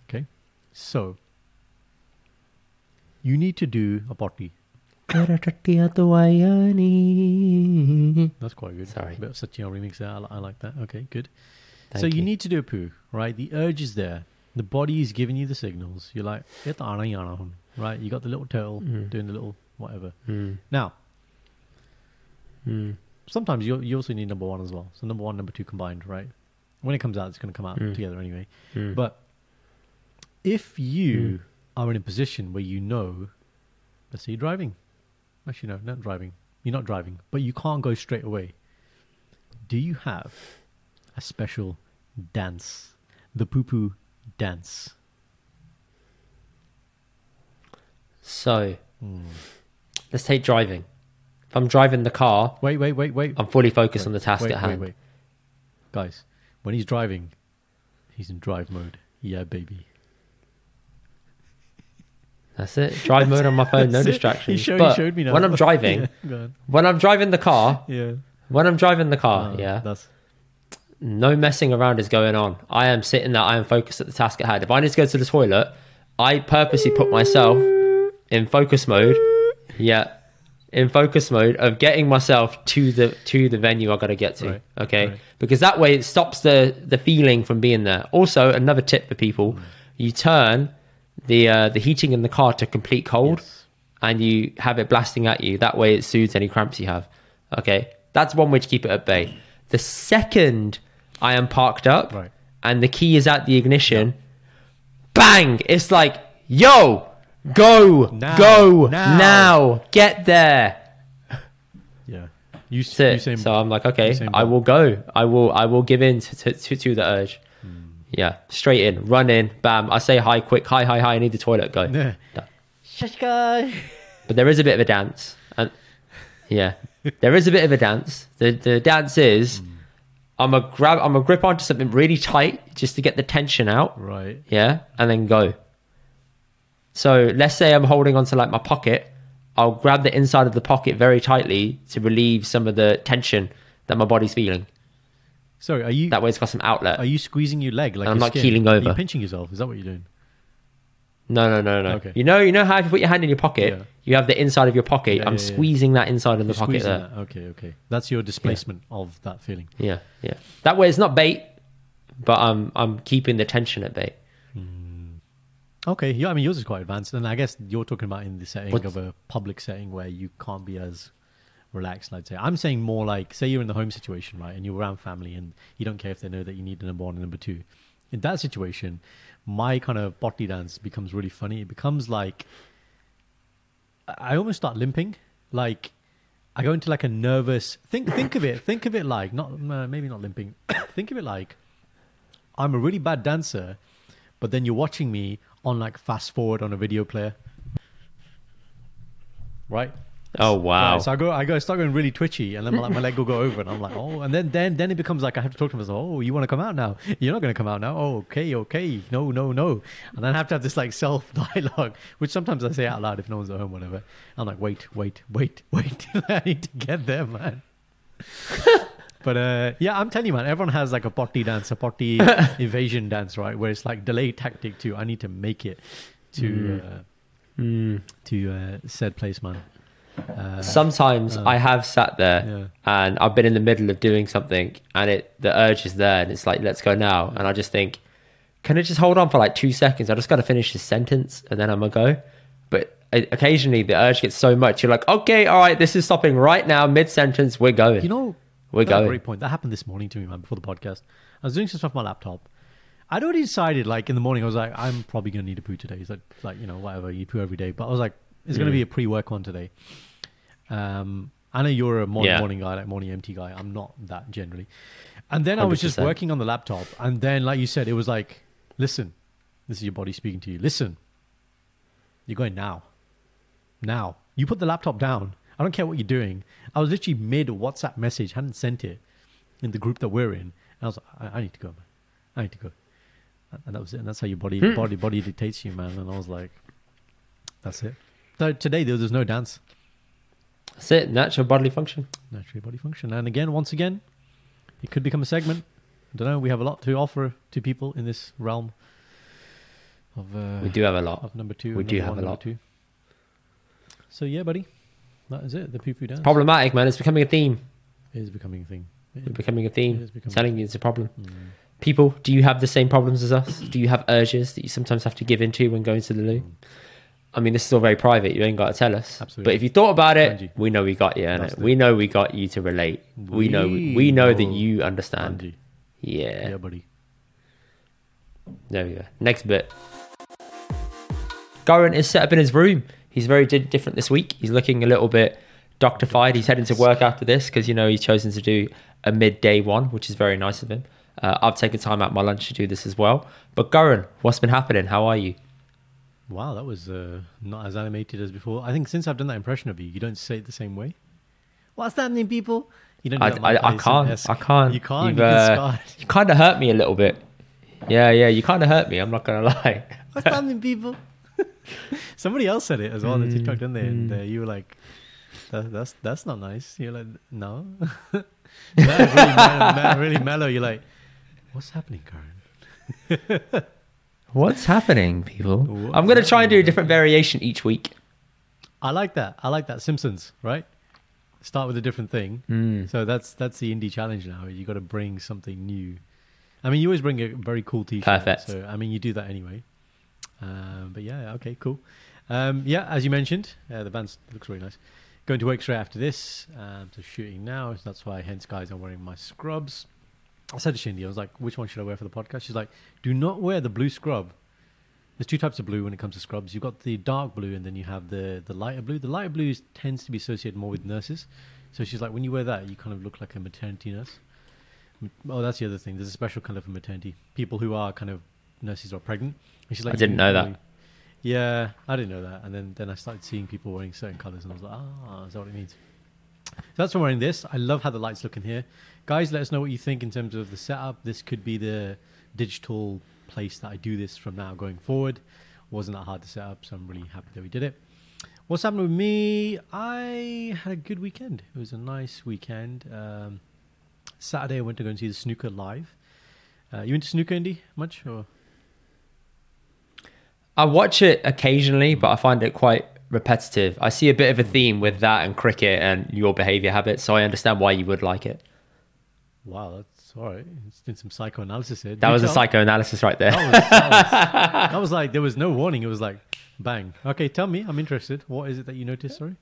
okay so you need to do a potty That's quite good. Sorry. A bit of Sachino remix there. I, I like that. Okay, good. Thank so you, you. need to do a poo, right? The urge is there. The body is giving you the signals. You're like, "Ita ana yana hun," right? You got the little turtle Mhm. doing the little whatever. Mm, Now, mm, sometimes you you also need number one as well. So number one, number two combined, right? When it comes out, it's going to come out Mm. together anyway. mm. But if you Mm. are in a position where you know, let's say you're driving, actually no, not driving. You're not driving, but you can't go straight away. Do you have a special dance, the poo poo dance? So Hmm. let's take driving. If I'm driving the car, Wait, wait, wait, wait. I'm fully focused Wait, on the task wait, at hand. Wait, wait. Guys, when he's driving, he's in drive mode. Yeah, baby. That's it. Drive mode on my phone, no it. distractions. He showed, but he showed me now. when I'm driving, yeah, when I'm driving the car, Yeah. when I'm driving the car, Uh, yeah, That's no messing around is going on. I am sitting there. I am focused at the task at hand. If I need to go to the toilet, I purposely put myself in focus mode. Yeah, in focus mode of getting myself to the to the venue I got to get to. Right, Okay, right. because that way it stops the the feeling from being there. Also, another tip for people: Mm. you turn the uh, the heating in the car to complete cold Yes. and you have it blasting at you. That way it soothes any cramps you have. Okay, that's one way to keep it at bay. The second I am parked up Right. and the key is at the ignition, bang! It's like, yo, go, Now, go now. now. get there. yeah. You, That's it. you saying so I'm like, okay, I will go. I will. I will give in to to, to, to the urge. Hmm. Yeah, straight in, run in, bam. I say hi, quick, hi, hi, hi. I need the toilet. Go. Yeah. Done. But there is a bit of a dance, and yeah, there is a bit of a dance. The the dance is, I'm a grab, I'm a grip onto something really tight just to get the tension out. Right. Yeah, and then go. So let's say I'm holding onto like my pocket, I'll grab the inside of the pocket very tightly to relieve some of the tension that my body's feeling. Sorry, are you That way, it's got some outlet. are you squeezing your leg like I'm not skin? keeling Are over. you pinching yourself? Is that what you're doing? No, no, no, no. Okay. You know, you know how if you put your hand in your pocket, Yeah. you have the inside of your pocket. Yeah, I'm yeah, squeezing that inside of the You're pocket there. that. Okay, okay. That's your displacement of that feeling. Yeah, yeah. That way, it's not bait, but I'm I'm keeping the tension at bay. Hmm. Okay, yeah, I mean yours is quite advanced, and I guess you're talking about in the setting What's- of a public setting where you can't be as relaxed. I'd say I'm saying more like say you're in the home situation, right, and you're around family, and you don't care if they know that you need a number one and number two. In that situation, my kind of body dance becomes really funny. It becomes like I almost start limping, like I go into like a nervous think. Think of it. Think of it like not uh, maybe not limping. think of it like I'm a really bad dancer, but then you're watching me on like fast forward on a video player. Right? Oh wow! Right, so I go, I go, I start going really twitchy, and then my, my leg will go over, and I'm like, oh, and then, then, then it becomes like I have to talk to myself. Oh, you want to come out now? You're not going to come out now. Oh, okay, okay, no, no, no, and then I have to have this like self dialogue, which sometimes I say out loud if no one's at home, whatever. I'm like, wait, wait, wait, wait, I need to get there, man. But uh, yeah, I'm telling you, man, everyone has like a potty dance, a potty evasion dance, right? Where it's like delay tactic too. I need to make it to uh, Mm. to uh, said place, man. Uh, Sometimes uh, I have sat there yeah. and I've been in the middle of doing something, and it the urge is there, and it's like, let's go now, and I just think, can I just hold on for like two seconds? I just got to finish this sentence, and then I'm gonna go. But occasionally the urge gets so much, you're like, okay, all right, this is stopping right now, mid sentence, we're going. You know, We're that's a going. great point. That happened this morning to me, man, before the podcast. I was doing some stuff on my laptop. I'd already decided, like in the morning, I was like, I'm probably gonna need a poo today. It's like, like you know, whatever you poo every day. But I was like, it's gonna Mm. be a pre-work one today. Um, I know you're a morning, Yeah. morning guy, like morning MT guy. I'm not that generally. And then I was just working on the laptop, and then, like you said, it was like, listen, this is your body speaking to you. Listen, you're going now. Now. You put the laptop down. I don't care what you're doing. I was literally mid WhatsApp message, hadn't sent it in the group that we're in. And I was like, I, I need to go, man. I need to go. And that was it. And that's how your body Hmm. body body dictates you, man. And I was like, that's it. So today there was no dance. That's it, natural bodily function. Natural body function. And again, once again, it could become a segment. I don't know. We have a lot to offer to people in this realm of uh, We do have a lot. of number two. We do have one, a lot. Two. So yeah, buddy. That is it. The poo poo dance Problematic, man. It's becoming a theme. is becoming a theme. It It's becoming a theme. It is becoming I'm telling you, it's a problem. People, do you have the same problems as us? Do you have urges that you sometimes have to give into when going to the loo? I mean, this is all very private. You ain't got to tell us. Absolutely. But if you thought about it, Angie. we know we got you. innit? We know we got you to relate. We, know. We We know that you understand. Angie. Yeah. Yeah, buddy. There we go. Next bit. Goran is set up in his room. He's very di- different this week. He's looking a little bit doctified. He's heading to work after this because you know he's chosen to do a midday one, which is very nice of him. Uh, I've taken time out my lunch to do this as well. But Goran, what's been happening? How are you? Wow, that was uh, not as animated as before. I think since I've done that impression of you, you don't say it the same way. What's happening, people? You don't. do I, I, I can't. I can't. You can't. You've, you uh, you kind of hurt me a little bit. Yeah, yeah. You kind of hurt me. I'm not gonna lie. What's happening, people? Somebody else said it as well on the Mm, TikTok, didn't they? And uh, you were like, that, "That's that's not nice." You're like, "No." really, mellow, me- really mellow. You're like, "What's happening, Karen?" What's happening, people? What's I'm gonna try and do a different variation each week. I like that. I like that. Simpsons, right? Start with a different thing. Mm. So that's that's the indie challenge now. You got to bring something new. I mean, you always bring a very cool T-shirt. Perfect. So I mean, you do that anyway. Um, but yeah, okay, cool. Um, yeah, as you mentioned, uh, the band looks really nice. Going to work straight after this. Um, so shooting now. So that's why, hence, guys, I'm wearing my scrubs. I said to Shindy, I was like, "Which one should I wear for the podcast?" She's like, "Do not wear the blue scrub." There's two types of blue when it comes to scrubs. You've got the dark blue, and then you have the the lighter blue. The lighter blue is, tends to be associated more with nurses. So she's like, when you wear that, you kind of look like a maternity nurse. Oh, that's the other thing. There's a special color for maternity. People who are kind of nurses or pregnant. And she's like, I didn't know that. Yeah, I didn't know that. And then then I started seeing people wearing certain colors, and I was like, ah, is that what it means? So that's why I'm wearing this. I love how the lights look in here. Guys, let us know what you think in terms of the setup. This could be the digital place that I do this from now going forward. Wasn't that hard to set up, so I'm really happy that we did it. What's happened with me? I had a good weekend. It was a nice weekend. Um, Saturday, I went to go and see the snooker live. Uh, you into snooker, Indy? Much? Or I watch it occasionally, but I find it quite repetitive. I see a bit of a theme with that and cricket and your behavior habits, so I understand why you would like it. Wow, that's all right. It's been some psychoanalysis here. That Do was a psychoanalysis right there. That was, that, was, that was like there was no warning. It was like bang. Okay, tell me. I'm interested. What is it that you noticed? Sorry.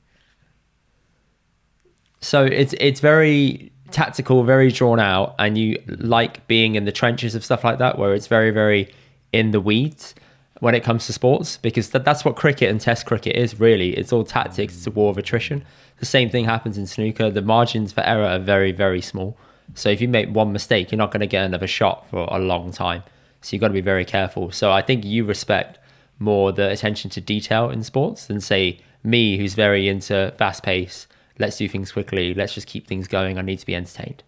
So it's it's very tactical, very drawn out, and you like being in the trenches of stuff like that, where it's very very in the weeds when it comes to sports, because that, that's what cricket and Test cricket is really. It's all tactics. It's a war of attrition. The same thing happens in snooker. The margins for error are very very small. So if you make one mistake, you're not going to get another shot for a long time. So you've got to be very careful. So I think you respect more the attention to detail in sports than say me, who's very into fast pace. Let's do things quickly. Let's just keep things going. I need to be entertained.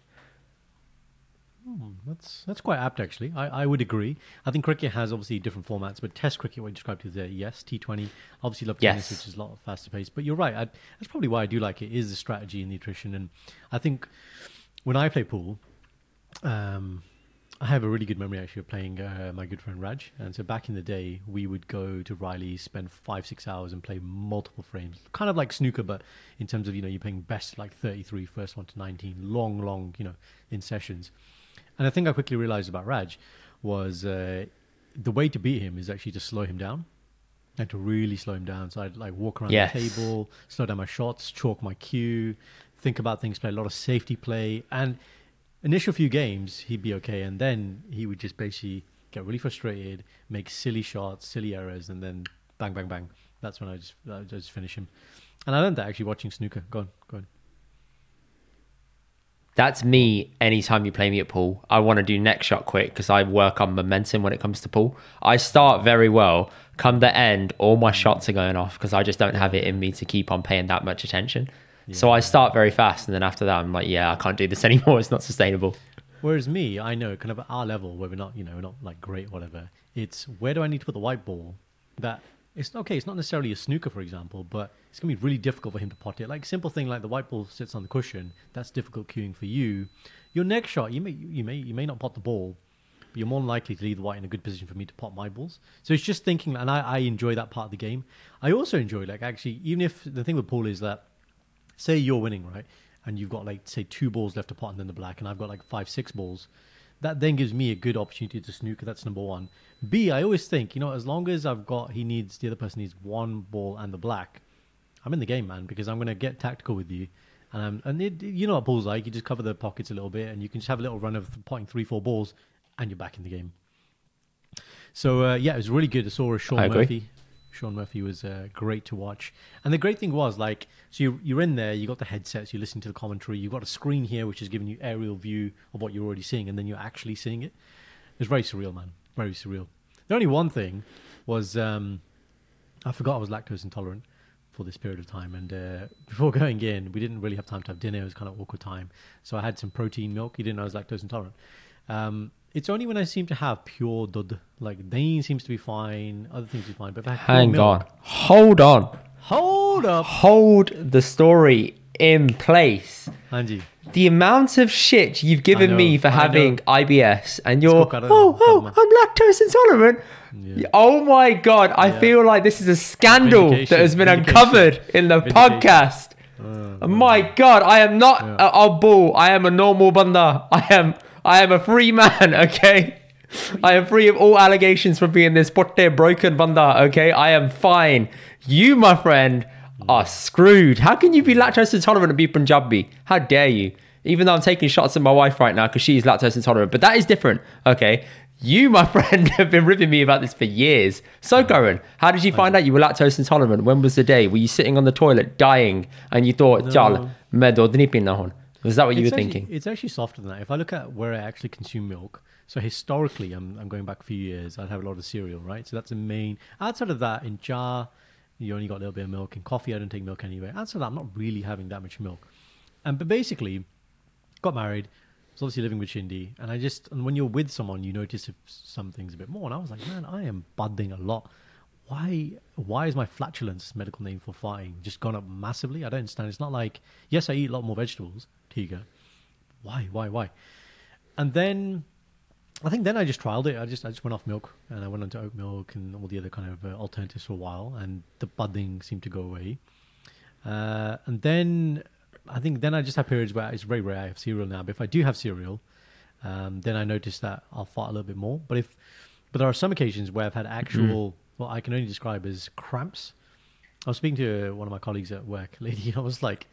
Hmm, that's that's quite apt actually. I, I would agree. I think cricket has obviously different formats, but Test cricket, what you described to there, yes, T20. Obviously, love tennis, Yes. which is a lot faster pace. But you're right. I, that's probably why I do like it. Is the strategy and the attrition, and I think when I play pool, um, I have a really good memory actually of playing uh, my good friend Raj. And so back in the day, we would go to Riley, spend five, six hours and play multiple frames. Kind of like snooker, but in terms of, you know, you're playing best like 33, first one to 19, long, long, you know, in sessions. And I think I quickly realized about Raj was uh, the way to beat him is actually to slow him down and to really slow him down. So I'd like walk around Yes. the table, slow down my shots, chalk my cue, think about things, play a lot of safety play. And initial few games, he'd be okay. And then he would just basically get really frustrated, make silly shots, silly errors, and then bang, bang, bang. That's when I just, I just finish him. And I learned that actually watching snooker. Go on, go on. That's me anytime you play me at pool. I want to do next shot quick because I work on momentum when it comes to pool. I start very well. Come the end, all my shots are going off because I just don't have it in me to keep on paying that much attention. So I start very fast, and then after that, I'm like, yeah, I can't do this anymore. It's not sustainable. Whereas me, I know kind of at our level where we're not, you know, we're not like great, whatever. It's where do I need to put the white ball? That it's okay. It's not necessarily a snooker, for example, but it's gonna be really difficult for him to pot it. Like simple thing like the white ball sits on the cushion. That's difficult cueing for you. Your next shot, you may you may you may not pot the ball, but you're more likely to leave the white in a good position for me to pot my balls. So it's just thinking, and I, I enjoy that part of the game. I also enjoy like actually, even if the thing with pool is that say you're winning, right? And you've got like say two balls left to pot and then the black, and I've got like five, six balls. That then gives me a good opportunity to snooker. That's number one. B, I always think, you know, as long as I've got he needs the other person needs one ball and the black, I'm in the game, man, because I'm gonna get tactical with you. And um, and it, you know what ball's like. You just cover the pockets a little bit, and you can just have a little run of potting three, four balls, and you're back in the game. So uh, yeah, it was really good. I saw a Shaun. Murphy. Shaun Murphy was uh, great to watch, and the great thing was like, so you, you're in there, you got the headsets, you listen to the commentary, you've got a screen here which is giving you aerial view of what you're already seeing, and then you're actually seeing it. It was very surreal, man. Very surreal. The only one thing was um, I forgot I was lactose intolerant for this period of time, and uh, before going in, we didn't really have time to have dinner. It was kind of awkward time, so I had some protein milk. You didn't know I was lactose intolerant. Um, it's only when I seem to have pure dud, like dane seems to be fine, other things are fine. But Hang milk, on. Hold on. hold up, Hold the story in place. Angie. The amount of shit you've given me for I having know. IBS and you're, oh, oh. I'm lactose intolerant. Yeah. Oh my God. I Yeah. feel like this is a scandal that has been uncovered in the podcast. Oh my God. I am not Yeah. a, a bull. I am a normal banda. I am, I am a free man. Okay. I am free of all allegations for being this potte broken banda. Okay. I am fine. You, my friend, are screwed. How can you be lactose intolerant and be Punjabi? How dare you? Even though I'm taking shots at my wife right now because she's lactose intolerant, but that is different. Okay. You, my friend, have been ripping me about this for years. So, Goran, how did you find out you were lactose intolerant? When was the day? Were you sitting on the toilet dying and you thought, Jal, medo dnipi nahon? Was that what you were actually- thinking? It's actually softer than that. If I look at where I actually consume milk, so historically, I'm, I'm going back a few years, I'd have a lot of cereal, right? So that's the main. Outside of that, in jar, you only got a little bit of milk. In coffee, I don't take milk anyway. Outside of that, I'm not really having that much milk. And but basically, got married. Was obviously living with Shindy, and I just and when you're with someone, you notice if some things a bit more. And I was like, man, I am budding a lot. Why? Why is my flatulence medical name for farting just gone up massively? I don't understand. It's not like yes, I eat a lot more vegetables. Tiga. Why? Why? Why? And then I think then I just trialed it. I just I just went off milk and I went on to oat milk and all the other kind of uh, alternatives for a while, and the budding seemed to go away. Uh, and then I think then I just have periods where it's very rare I have cereal now. But if I do have cereal, um, then I notice that I'll fart a little bit more. But if but there are some occasions where I've had actual what I can only describe as cramps. I was speaking to one of my colleagues at work, lady. And I was like,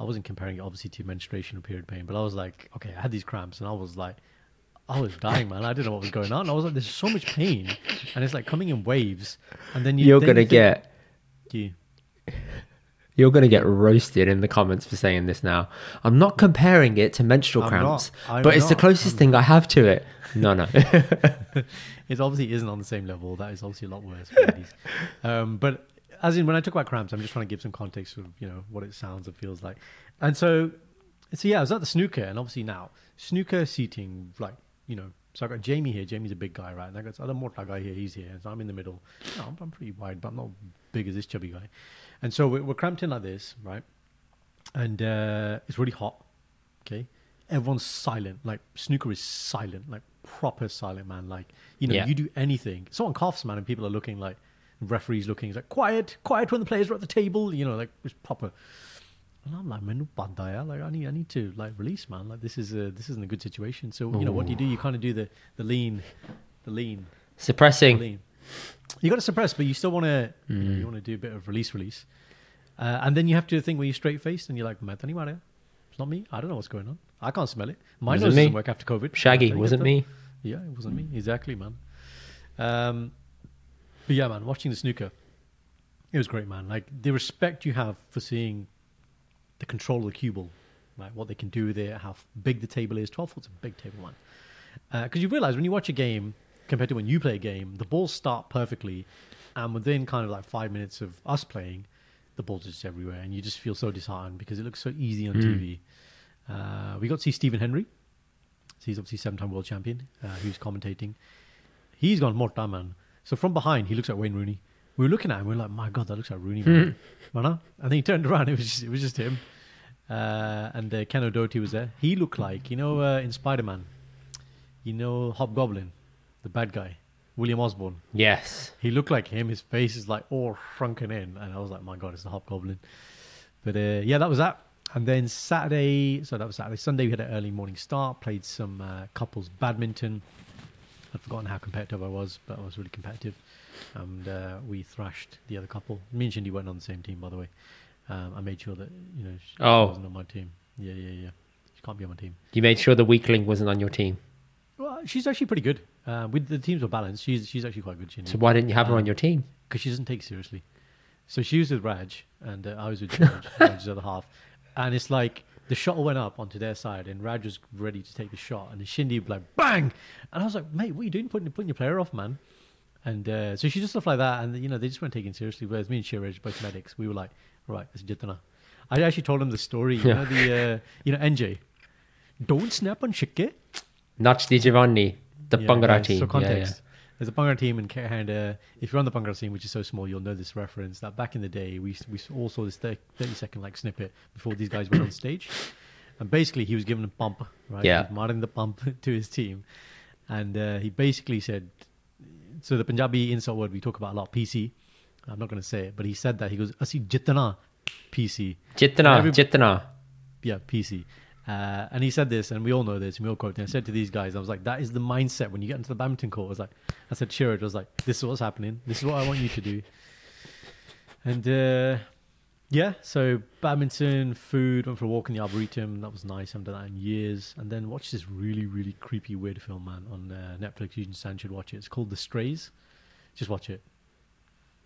I wasn't comparing it obviously to menstruation or period pain, but I was like, okay, I had these cramps, and I was like, I was dying, man. I didn't know what was going on. I was like, there's so much pain, and it's like coming in waves, and then you, You're gonna get You- You're going to get roasted in the comments for saying this now. I'm not comparing it to menstrual I'm cramps, not. I'm but it's the not. closest thing I have to it. No, no. it obviously isn't on the same level. That is obviously a lot worse for um, but as in when I talk about cramps, I'm just trying to give some context of you know what it sounds and feels like. And so, so yeah, I was at the snooker, and obviously now snooker seating, like you know, so I got Jamie here. Jamie's a big guy, right? And I got this other mortal guy here. He's here, and so I'm in the middle. No, I'm, I'm pretty wide, but I'm not big as this chubby guy. And so we're, we're cramped in like this, right? And uh, it's really hot. Okay, everyone's silent. Like snooker is silent, like proper silent, man. Like you know, Yeah. you do anything. Someone coughs, man, and people are looking like referees looking. he's like quiet, quiet when the players are at the table. You know, like it's proper. And I'm like, man, bandaya. Like I need, I need to like release, man. Like this is a, this isn't a good situation. So you know, what do you do? You kind of do the the lean, the lean, the Suppressing. lean. You got to suppress, but you still want to you, want to do a bit of release, release. Uh, and then you have to do the thing where you're straight faced and you're like, Matani Maria. It's not me. I don't know what's going on. I can't smell it. My Was nose doesn't work after COVID. Shaggy, wasn't me. Yeah, it wasn't me. Exactly, man. Um, but yeah, man, watching the snooker, it was great, man. Like the respect you have for seeing the control of the cue ball, like what they can do with it, how big the table is. Twelve foot's a big table, man. Because you realize when you watch a game compared to when you play a game, the balls start perfectly, and within kind of like five minutes of us playing, the balls are just everywhere, and you just feel so disheartened because it looks so easy on TV. Uh, we got to see Stephen Hendry. So he's obviously seven-time world champion. Uh, who's commentating? He's gone more time, man. So from behind, he looks like Wayne Rooney. We were looking at him. We are like, "My God, that looks like Rooney." Man. Man, huh? And then he turned around. It was just, it was just him. Uh, and uh, Ken O'Doherty was there. He looked like you know uh, in Spider-Man, you know Hobgoblin, the bad guy, William Osborne. Yes. He looked like him. His face is like all shrunken in, and I was like, "My God, it's the Hobgoblin." But uh, yeah, that was that. And then Saturday, so that was Saturday. Sunday, we had an early morning start, played some uh, couples badminton. I'd forgotten how competitive I was, but I was really competitive. And uh, we thrashed the other couple. Me and Shindy weren't on the same team, by the way. Um, I made sure that, you know, she, Oh. wasn't on my team. Yeah, yeah, yeah. She can't be on my team. You made sure the weakling wasn't on your team. Well, she's actually pretty good. Uh, with the teams were balanced. She's she's actually quite good. Shindy. So why didn't you have her on Um, your team? because she doesn't take seriously. So she was with Raj, and uh, I was with George, Raj's other half. And it's like the shot went up onto their side, and Raj was ready to take the shot, and the be like bang, and I was like, mate, what are you doing, putting putting your player off, man? And uh, so she did stuff like that, and you know they just weren't taken seriously. Whereas me and Shiraj, both medics, we were like, right, it's Jitana. I actually told him the story, you Yeah. know the uh, you know NJ, don't snap on Shikke. Nach di Giovanni, the Yeah, team. So Yeah, context. yeah. There's a Bangla team in K- and uh, if you're on the Bangla team, which is so small, you'll know this reference. That back in the day, we we all saw this 30, 30 second like snippet before these guys went on stage, and basically he was given a pump, right? Yeah. Marking the pump to his team, and uh, he basically said, so the Punjabi insult word we talk about a lot, PC. I'm not going to say it, but he said that he goes, "Asi jitna PC." Jitna, Every- Jitna. yeah, PC. Uh, and he said this, and we all know this, and we all quote. And I said to these guys, I was like, that is the mindset when you get into the badminton court. I was like, I said, Shiraj was like, this is what's happening. This is what I want you to do. And uh, yeah, so badminton, food, went for a walk in the Arboretum. That was nice. I haven't done that in years. And then watched this really, really creepy, weird film, man, on uh, Netflix. You and Stan should watch it. It's called The Strays. Just watch it.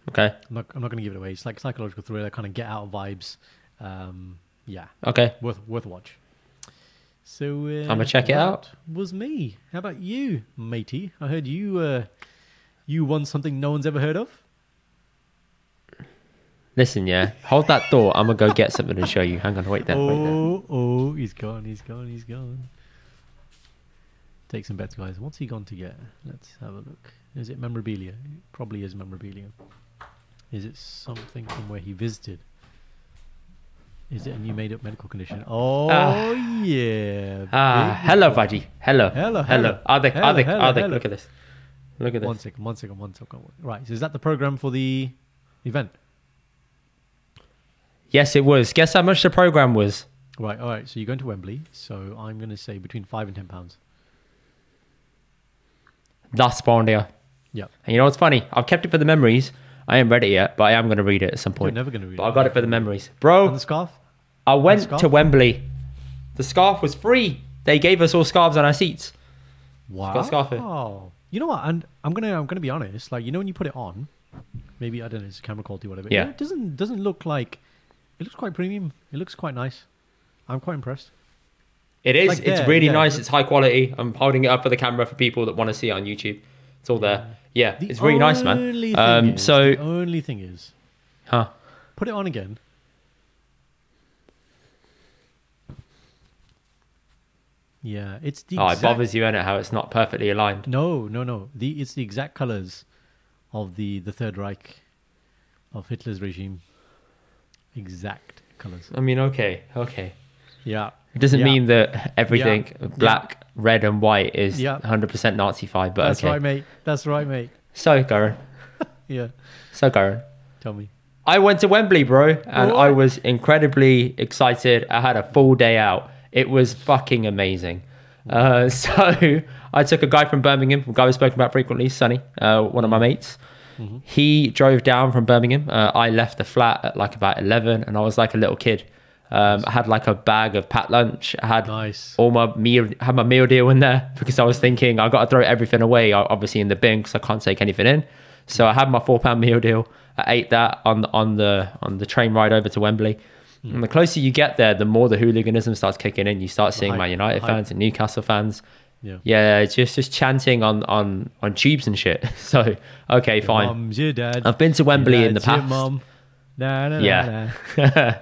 Okay. I'm not, I'm not going to give it away. It's like psychological thriller, kind of get out vibes. Um, yeah, Okay. worth worth a watch. So uh, I'ma check it out. Was me? How about you, matey? I heard you uh, you won something no one's ever heard of. Listen, yeah. Hold that thought. I'm gonna go get something to show you. Hang on, wait there. Wait there. oh, oh, he's gone, he's gone, he's gone. Take some bets, guys. What's he gone to get? Let's have a look. Is it memorabilia? It probably is memorabilia. Is it something from where he visited? Is it a new made-up medical condition? Oh Ah. yeah. Ah, Big hello, buddy. Hello. Hello, Hello. hello. Adek, Hello, Adek, hello, Adek. hello. Look at this. Look at One this. second, one second, one second. Right, so is that the program for the event? Yes, it was. Guess how much the program was? Right, all right. So you're going to Wembley. So I'm going to say between five and ten pounds. Das Bondia. Yep. And you know what's funny? I've kept it for the memories. I ain't read it yet, but I am going to read it at some You're point. never going to read it. But I got it for the memories. Bro, And the scarf? I went scarf? to Wembley. The scarf was free. They gave us all scarves on our seats. Wow. got scarf here. You know what? And I'm gonna I'm gonna be honest. Like you know when you put it on, maybe I don't know, it's camera quality, whatever. Yeah. It doesn't doesn't look like. It looks quite premium. It looks quite nice. I'm quite impressed. It is. Like it's there, really yeah. nice. It's high quality. I'm holding it up for the camera for people that want to see it on YouTube. It's all there. Yeah, The it's really nice, man. Um, is- so, the only thing is, huh? put it on again. Yeah, it's the. Oh, it exact- bothers you, innit? How it's not perfectly aligned. No, no, no. The it's the exact colors of the the Third Reich of Hitler's regime. Exact colors. I mean, okay, okay. Yeah. It doesn't Yeah. mean that everything Yeah. black, red, and white is Yeah. 100% Nazified, but That's okay. right, mate. That's right, mate. So, Garen. Yeah. So, Garen. Tell me. I went to Wembley, bro, and What? I was incredibly excited. I had a full day out. It was fucking amazing. Uh, so I took a guy from Birmingham, a guy we've spoken about frequently, Sonny, uh, one of my mates. He drove down from Birmingham. Uh, I left the flat at like about 11, and I was like a little kid. Um, I had like a bag of pat lunch. I had Nice. all my meal, had my meal deal in there because I was thinking I got to throw everything away, obviously in the bin because I can't take anything in. So I had my four pound meal deal. I ate that on on the on the train ride over to Wembley. And the closer you get there, the more the hooliganism starts kicking in. You start seeing hype- Man United hype. fans and Newcastle fans. Yeah. Yeah, just just chanting on on on tubes and shit. So okay, Your fine. Mum's your dad. I've been to Wembley in the past. mum. Na, na, na, Yeah. na.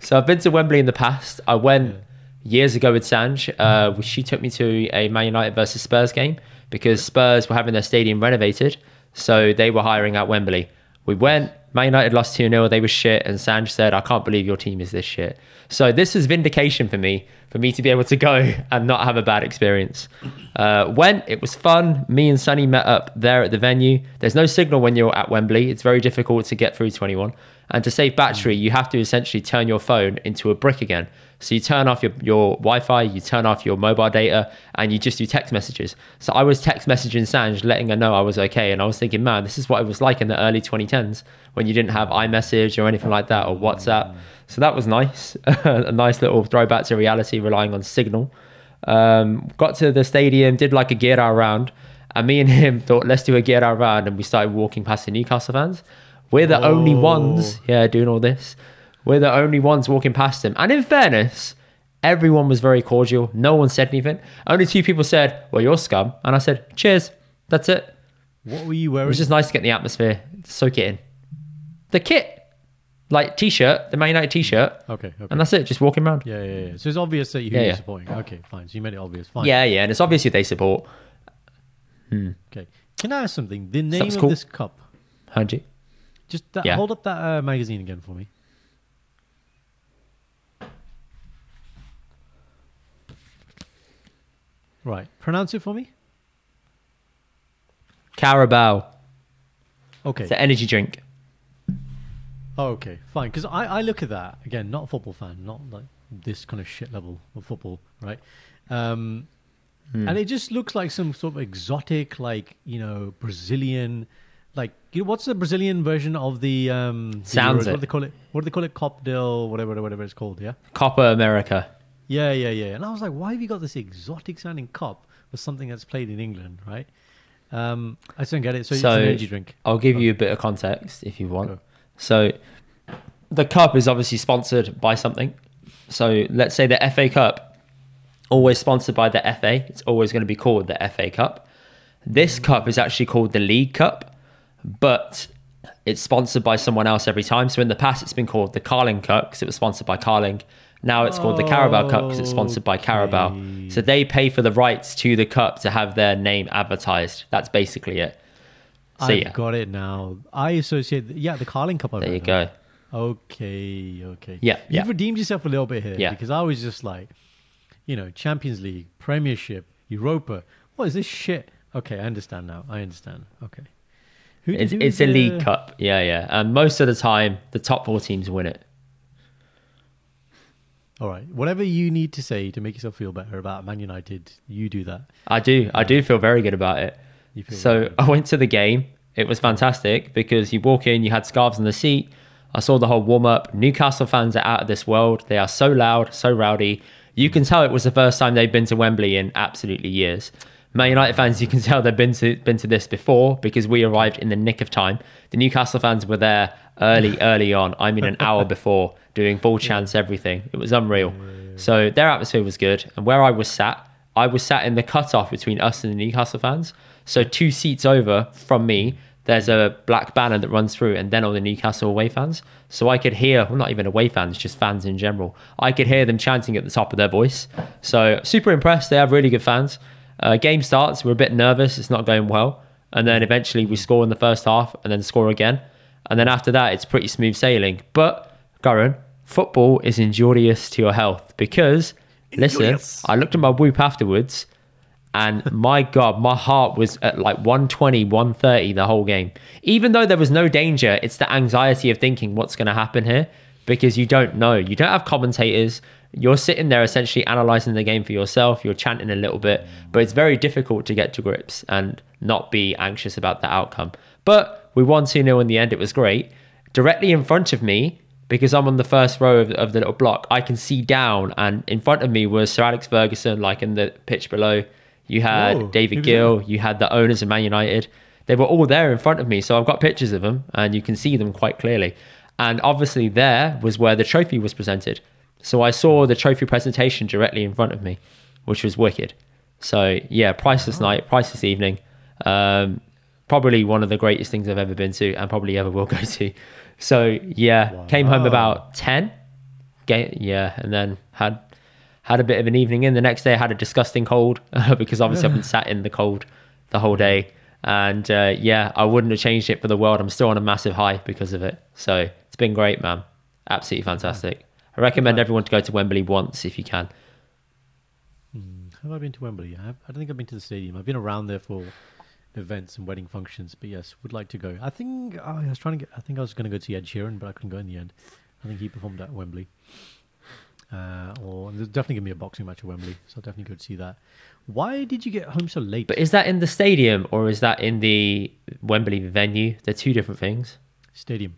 So I've been to Wembley in the past. I went years ago with Sanj. Uh, she took me to a Man United versus Spurs game because Spurs were having their stadium renovated, so they were hiring out Wembley. We went. Man United lost 2 0. They were shit. And Sanj said, I can't believe your team is this shit. So this was vindication for me, for me to be able to go and not have a bad experience. Uh, went. It was fun. Me and Sonny met up there at the venue. There's no signal when you're at Wembley. It's very difficult to get through 21. And to save battery, you have to essentially turn your phone into a brick again. So you turn off your, your Wi Fi, you turn off your mobile data, and you just do text messages. So I was text messaging Sanj, letting her know I was okay. And I was thinking, man, this is what it was like in the early 2010s when you didn't have iMessage or anything like that or WhatsApp. So that was nice. a nice little throwback to reality, relying on Signal. Um, got to the stadium, did like a gear round, and me and him thought, let's do a gear round. And we started walking past the Newcastle fans. We're the only Oh. ones, yeah, doing all this. We're the only ones walking past him. And in fairness, everyone was very cordial. No one said anything. Only two people said, Well, you're scum. And I said, Cheers. That's it. What were you wearing? It was just nice to get in the atmosphere, soak it in. The kit, like t shirt, the Man United t shirt, okay, okay. and that's it, just walking around. yeah, yeah, yeah. So it's obvious that you, Yeah, you're yeah. supporting. Okay, fine. So you made it obvious. Fine. Yeah, yeah. And it's obvious who they support. Hmm. Okay. Can I ask something? The name Sounds of cool. this cup. You? Just that, Yeah. hold up that uh, magazine again for me. Right. Pronounce it for me. Carabao. Okay. It's an energy drink. Oh, okay, fine. Because I, I look at that again, not a football fan, not like this kind of shit level of football, right? Um, Hmm. And it just looks like some sort of exotic, like you know, Brazilian, like you know, what's the Brazilian version of the um? the Sounds Euros? What do they call it? What do they call it? Cop del, whatever, whatever it's called. Yeah, Copa America. yeah, yeah, yeah. And I was like, why have you got this exotic sounding cup for something that's played in England, right? Um, I just don't get it. So, it's So an energy drink. I'll give you a bit of context if you want. So the cup is obviously sponsored by something. So let's say the FA Cup, always sponsored by the FA. It's always going to be called the FA Cup. This cup is actually called the League Cup, but it's sponsored by someone else every time. So in the past, it's been called the Carling Cup because it was sponsored by Carling. Now it's called the Carabao Cup because it's sponsored by Carabao. Okay. So they pay for the rights to the cup to have their name advertised. That's basically it. So I've yeah, got it now. I associate, yeah, the Carling Cup. I've there you go. Okay, okay. Yeah, You've yeah. redeemed yourself a little bit here. Yeah. Because I was just like, you know, Champions League, Premiership, Europa. What is this shit? Okay, I understand now. I understand. Okay. Who, It's, who it's is a league cup. Yeah, yeah. And most of the time, the top four teams win it. All right. Whatever you need to say to make yourself feel better about Man United, you do that. I do. I do feel very good about it. So very I went to the game. It was fantastic because you walk in, you had scarves on the seat. I saw the whole warm up. Newcastle fans are out of this world. They are so loud, so rowdy. You can tell it was the first time they've been to Wembley in absolutely years. Man United fans, you can tell they've been to been to this before because we arrived in the nick of time. The Newcastle fans were there early, early on. I mean, an hour before, doing full chance everything. It was unreal. So their atmosphere was good. And where I was sat, I was sat in the cutoff between us and the Newcastle fans. So two seats over from me, there's a black banner that runs through, and then all the Newcastle away fans. So I could hear, well, not even away fans, just fans in general. I could hear them chanting at the top of their voice. So super impressed. They have really good fans. Uh, game starts, we're a bit nervous. It's not going well, and then eventually we score in the first half, and then score again, and then after that it's pretty smooth sailing. But Garan, football is injurious to your health because listen, I looked at my whoop afterwards and my god my heart was at like 120 130 the whole game even though there was no danger it's the anxiety of thinking what's going to happen here because you don't know you don't have commentators you're sitting there essentially analyzing the game for yourself you're chanting a little bit but it's very difficult to get to grips and not be anxious about the outcome but we won 2-0 in the end it was great directly in front of me because I'm on the first row of, of the little block, I can see down, and in front of me was Sir Alex Ferguson, like in the pitch below. You had Whoa, David Gill, you had the owners of Man United. They were all there in front of me, so I've got pictures of them, and you can see them quite clearly. And obviously, there was where the trophy was presented. So I saw the trophy presentation directly in front of me, which was wicked. So yeah, priceless night, priceless evening. Um, probably one of the greatest things I've ever been to, and probably ever will go to. So yeah, came home about ten. Yeah, and then had had a bit of an evening in. The next day, I had a disgusting cold because obviously I've been sat in the cold the whole day. And uh, yeah, I wouldn't have changed it for the world. I'm still on a massive high because of it. So it's been great, man. Absolutely fantastic. I recommend everyone to go to Wembley once if you can. Have I been to Wembley? I, have, I don't think I've been to the stadium. I've been around there for events and wedding functions. But yes, would like to go. I think oh, I was trying to get. I think I was going to go to Ed Sheeran, but I couldn't go in the end. I think he performed at Wembley. Uh, or there's definitely gonna be a boxing match at Wembley, so I'll definitely go to see that. Why did you get home so late? But is that in the stadium or is that in the Wembley venue? They're two different things. Stadium.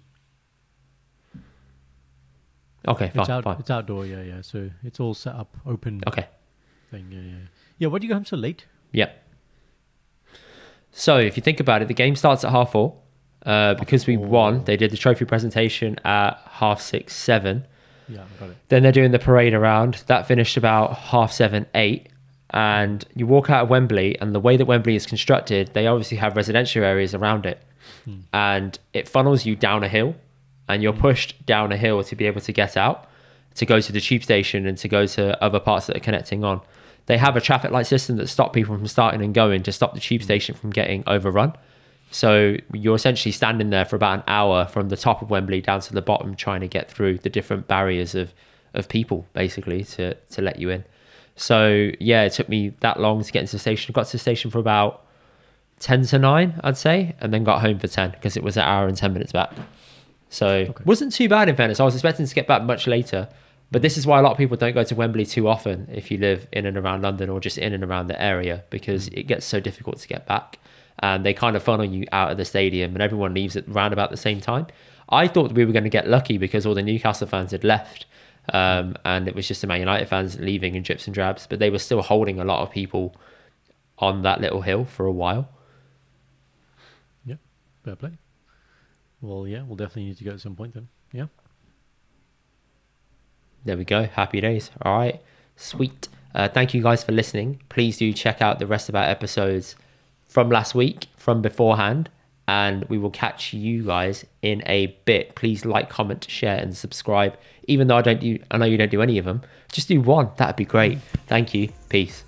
Okay, fine, it's out. fine. It's outdoor. Yeah, yeah. So it's all set up, open Okay. thing. Yeah, yeah. Yeah. Why did you go home so late? Yeah. So if you think about it, the game starts at half four. Uh, because we won, they did the trophy presentation at half six, seven. Yeah, I got it. Then they're doing the parade around. That finished about half seven, eight. And you walk out of Wembley, and the way that Wembley is constructed, they obviously have residential areas around it. And it funnels you down a hill, and you're pushed down a hill to be able to get out, to go to the tube station, and to go to other parts that are connecting on. They have a traffic light system that stop people from starting and going to stop the tube station from getting overrun. So you're essentially standing there for about an hour from the top of Wembley down to the bottom, trying to get through the different barriers of of people, basically, to to let you in. So yeah, it took me that long to get into the station. Got to the station for about ten to nine, I'd say, and then got home for ten because it was an hour and ten minutes back. So wasn't too bad in fairness. I was expecting to get back much later, but this is why a lot of people don't go to Wembley too often if you live in and around London or just in and around the area because it gets so difficult to get back. And they kind of funnel you out of the stadium, and everyone leaves at around about the same time. I thought we were going to get lucky because all the Newcastle fans had left, um, and it was just the Man United fans leaving in drips and drabs. But they were still holding a lot of people on that little hill for a while. Yeah, fair play. Well, yeah, we'll definitely need to go at some point then. Yeah. There we go. Happy days. All right. Sweet. Uh, thank you guys for listening. Please do check out the rest of our episodes from last week, from beforehand, and we will catch you guys in a bit. Please like, comment, share, and subscribe. Even though I don't do, I know you don't do any of them. Just do one. That'd be great. Thank you. Peace.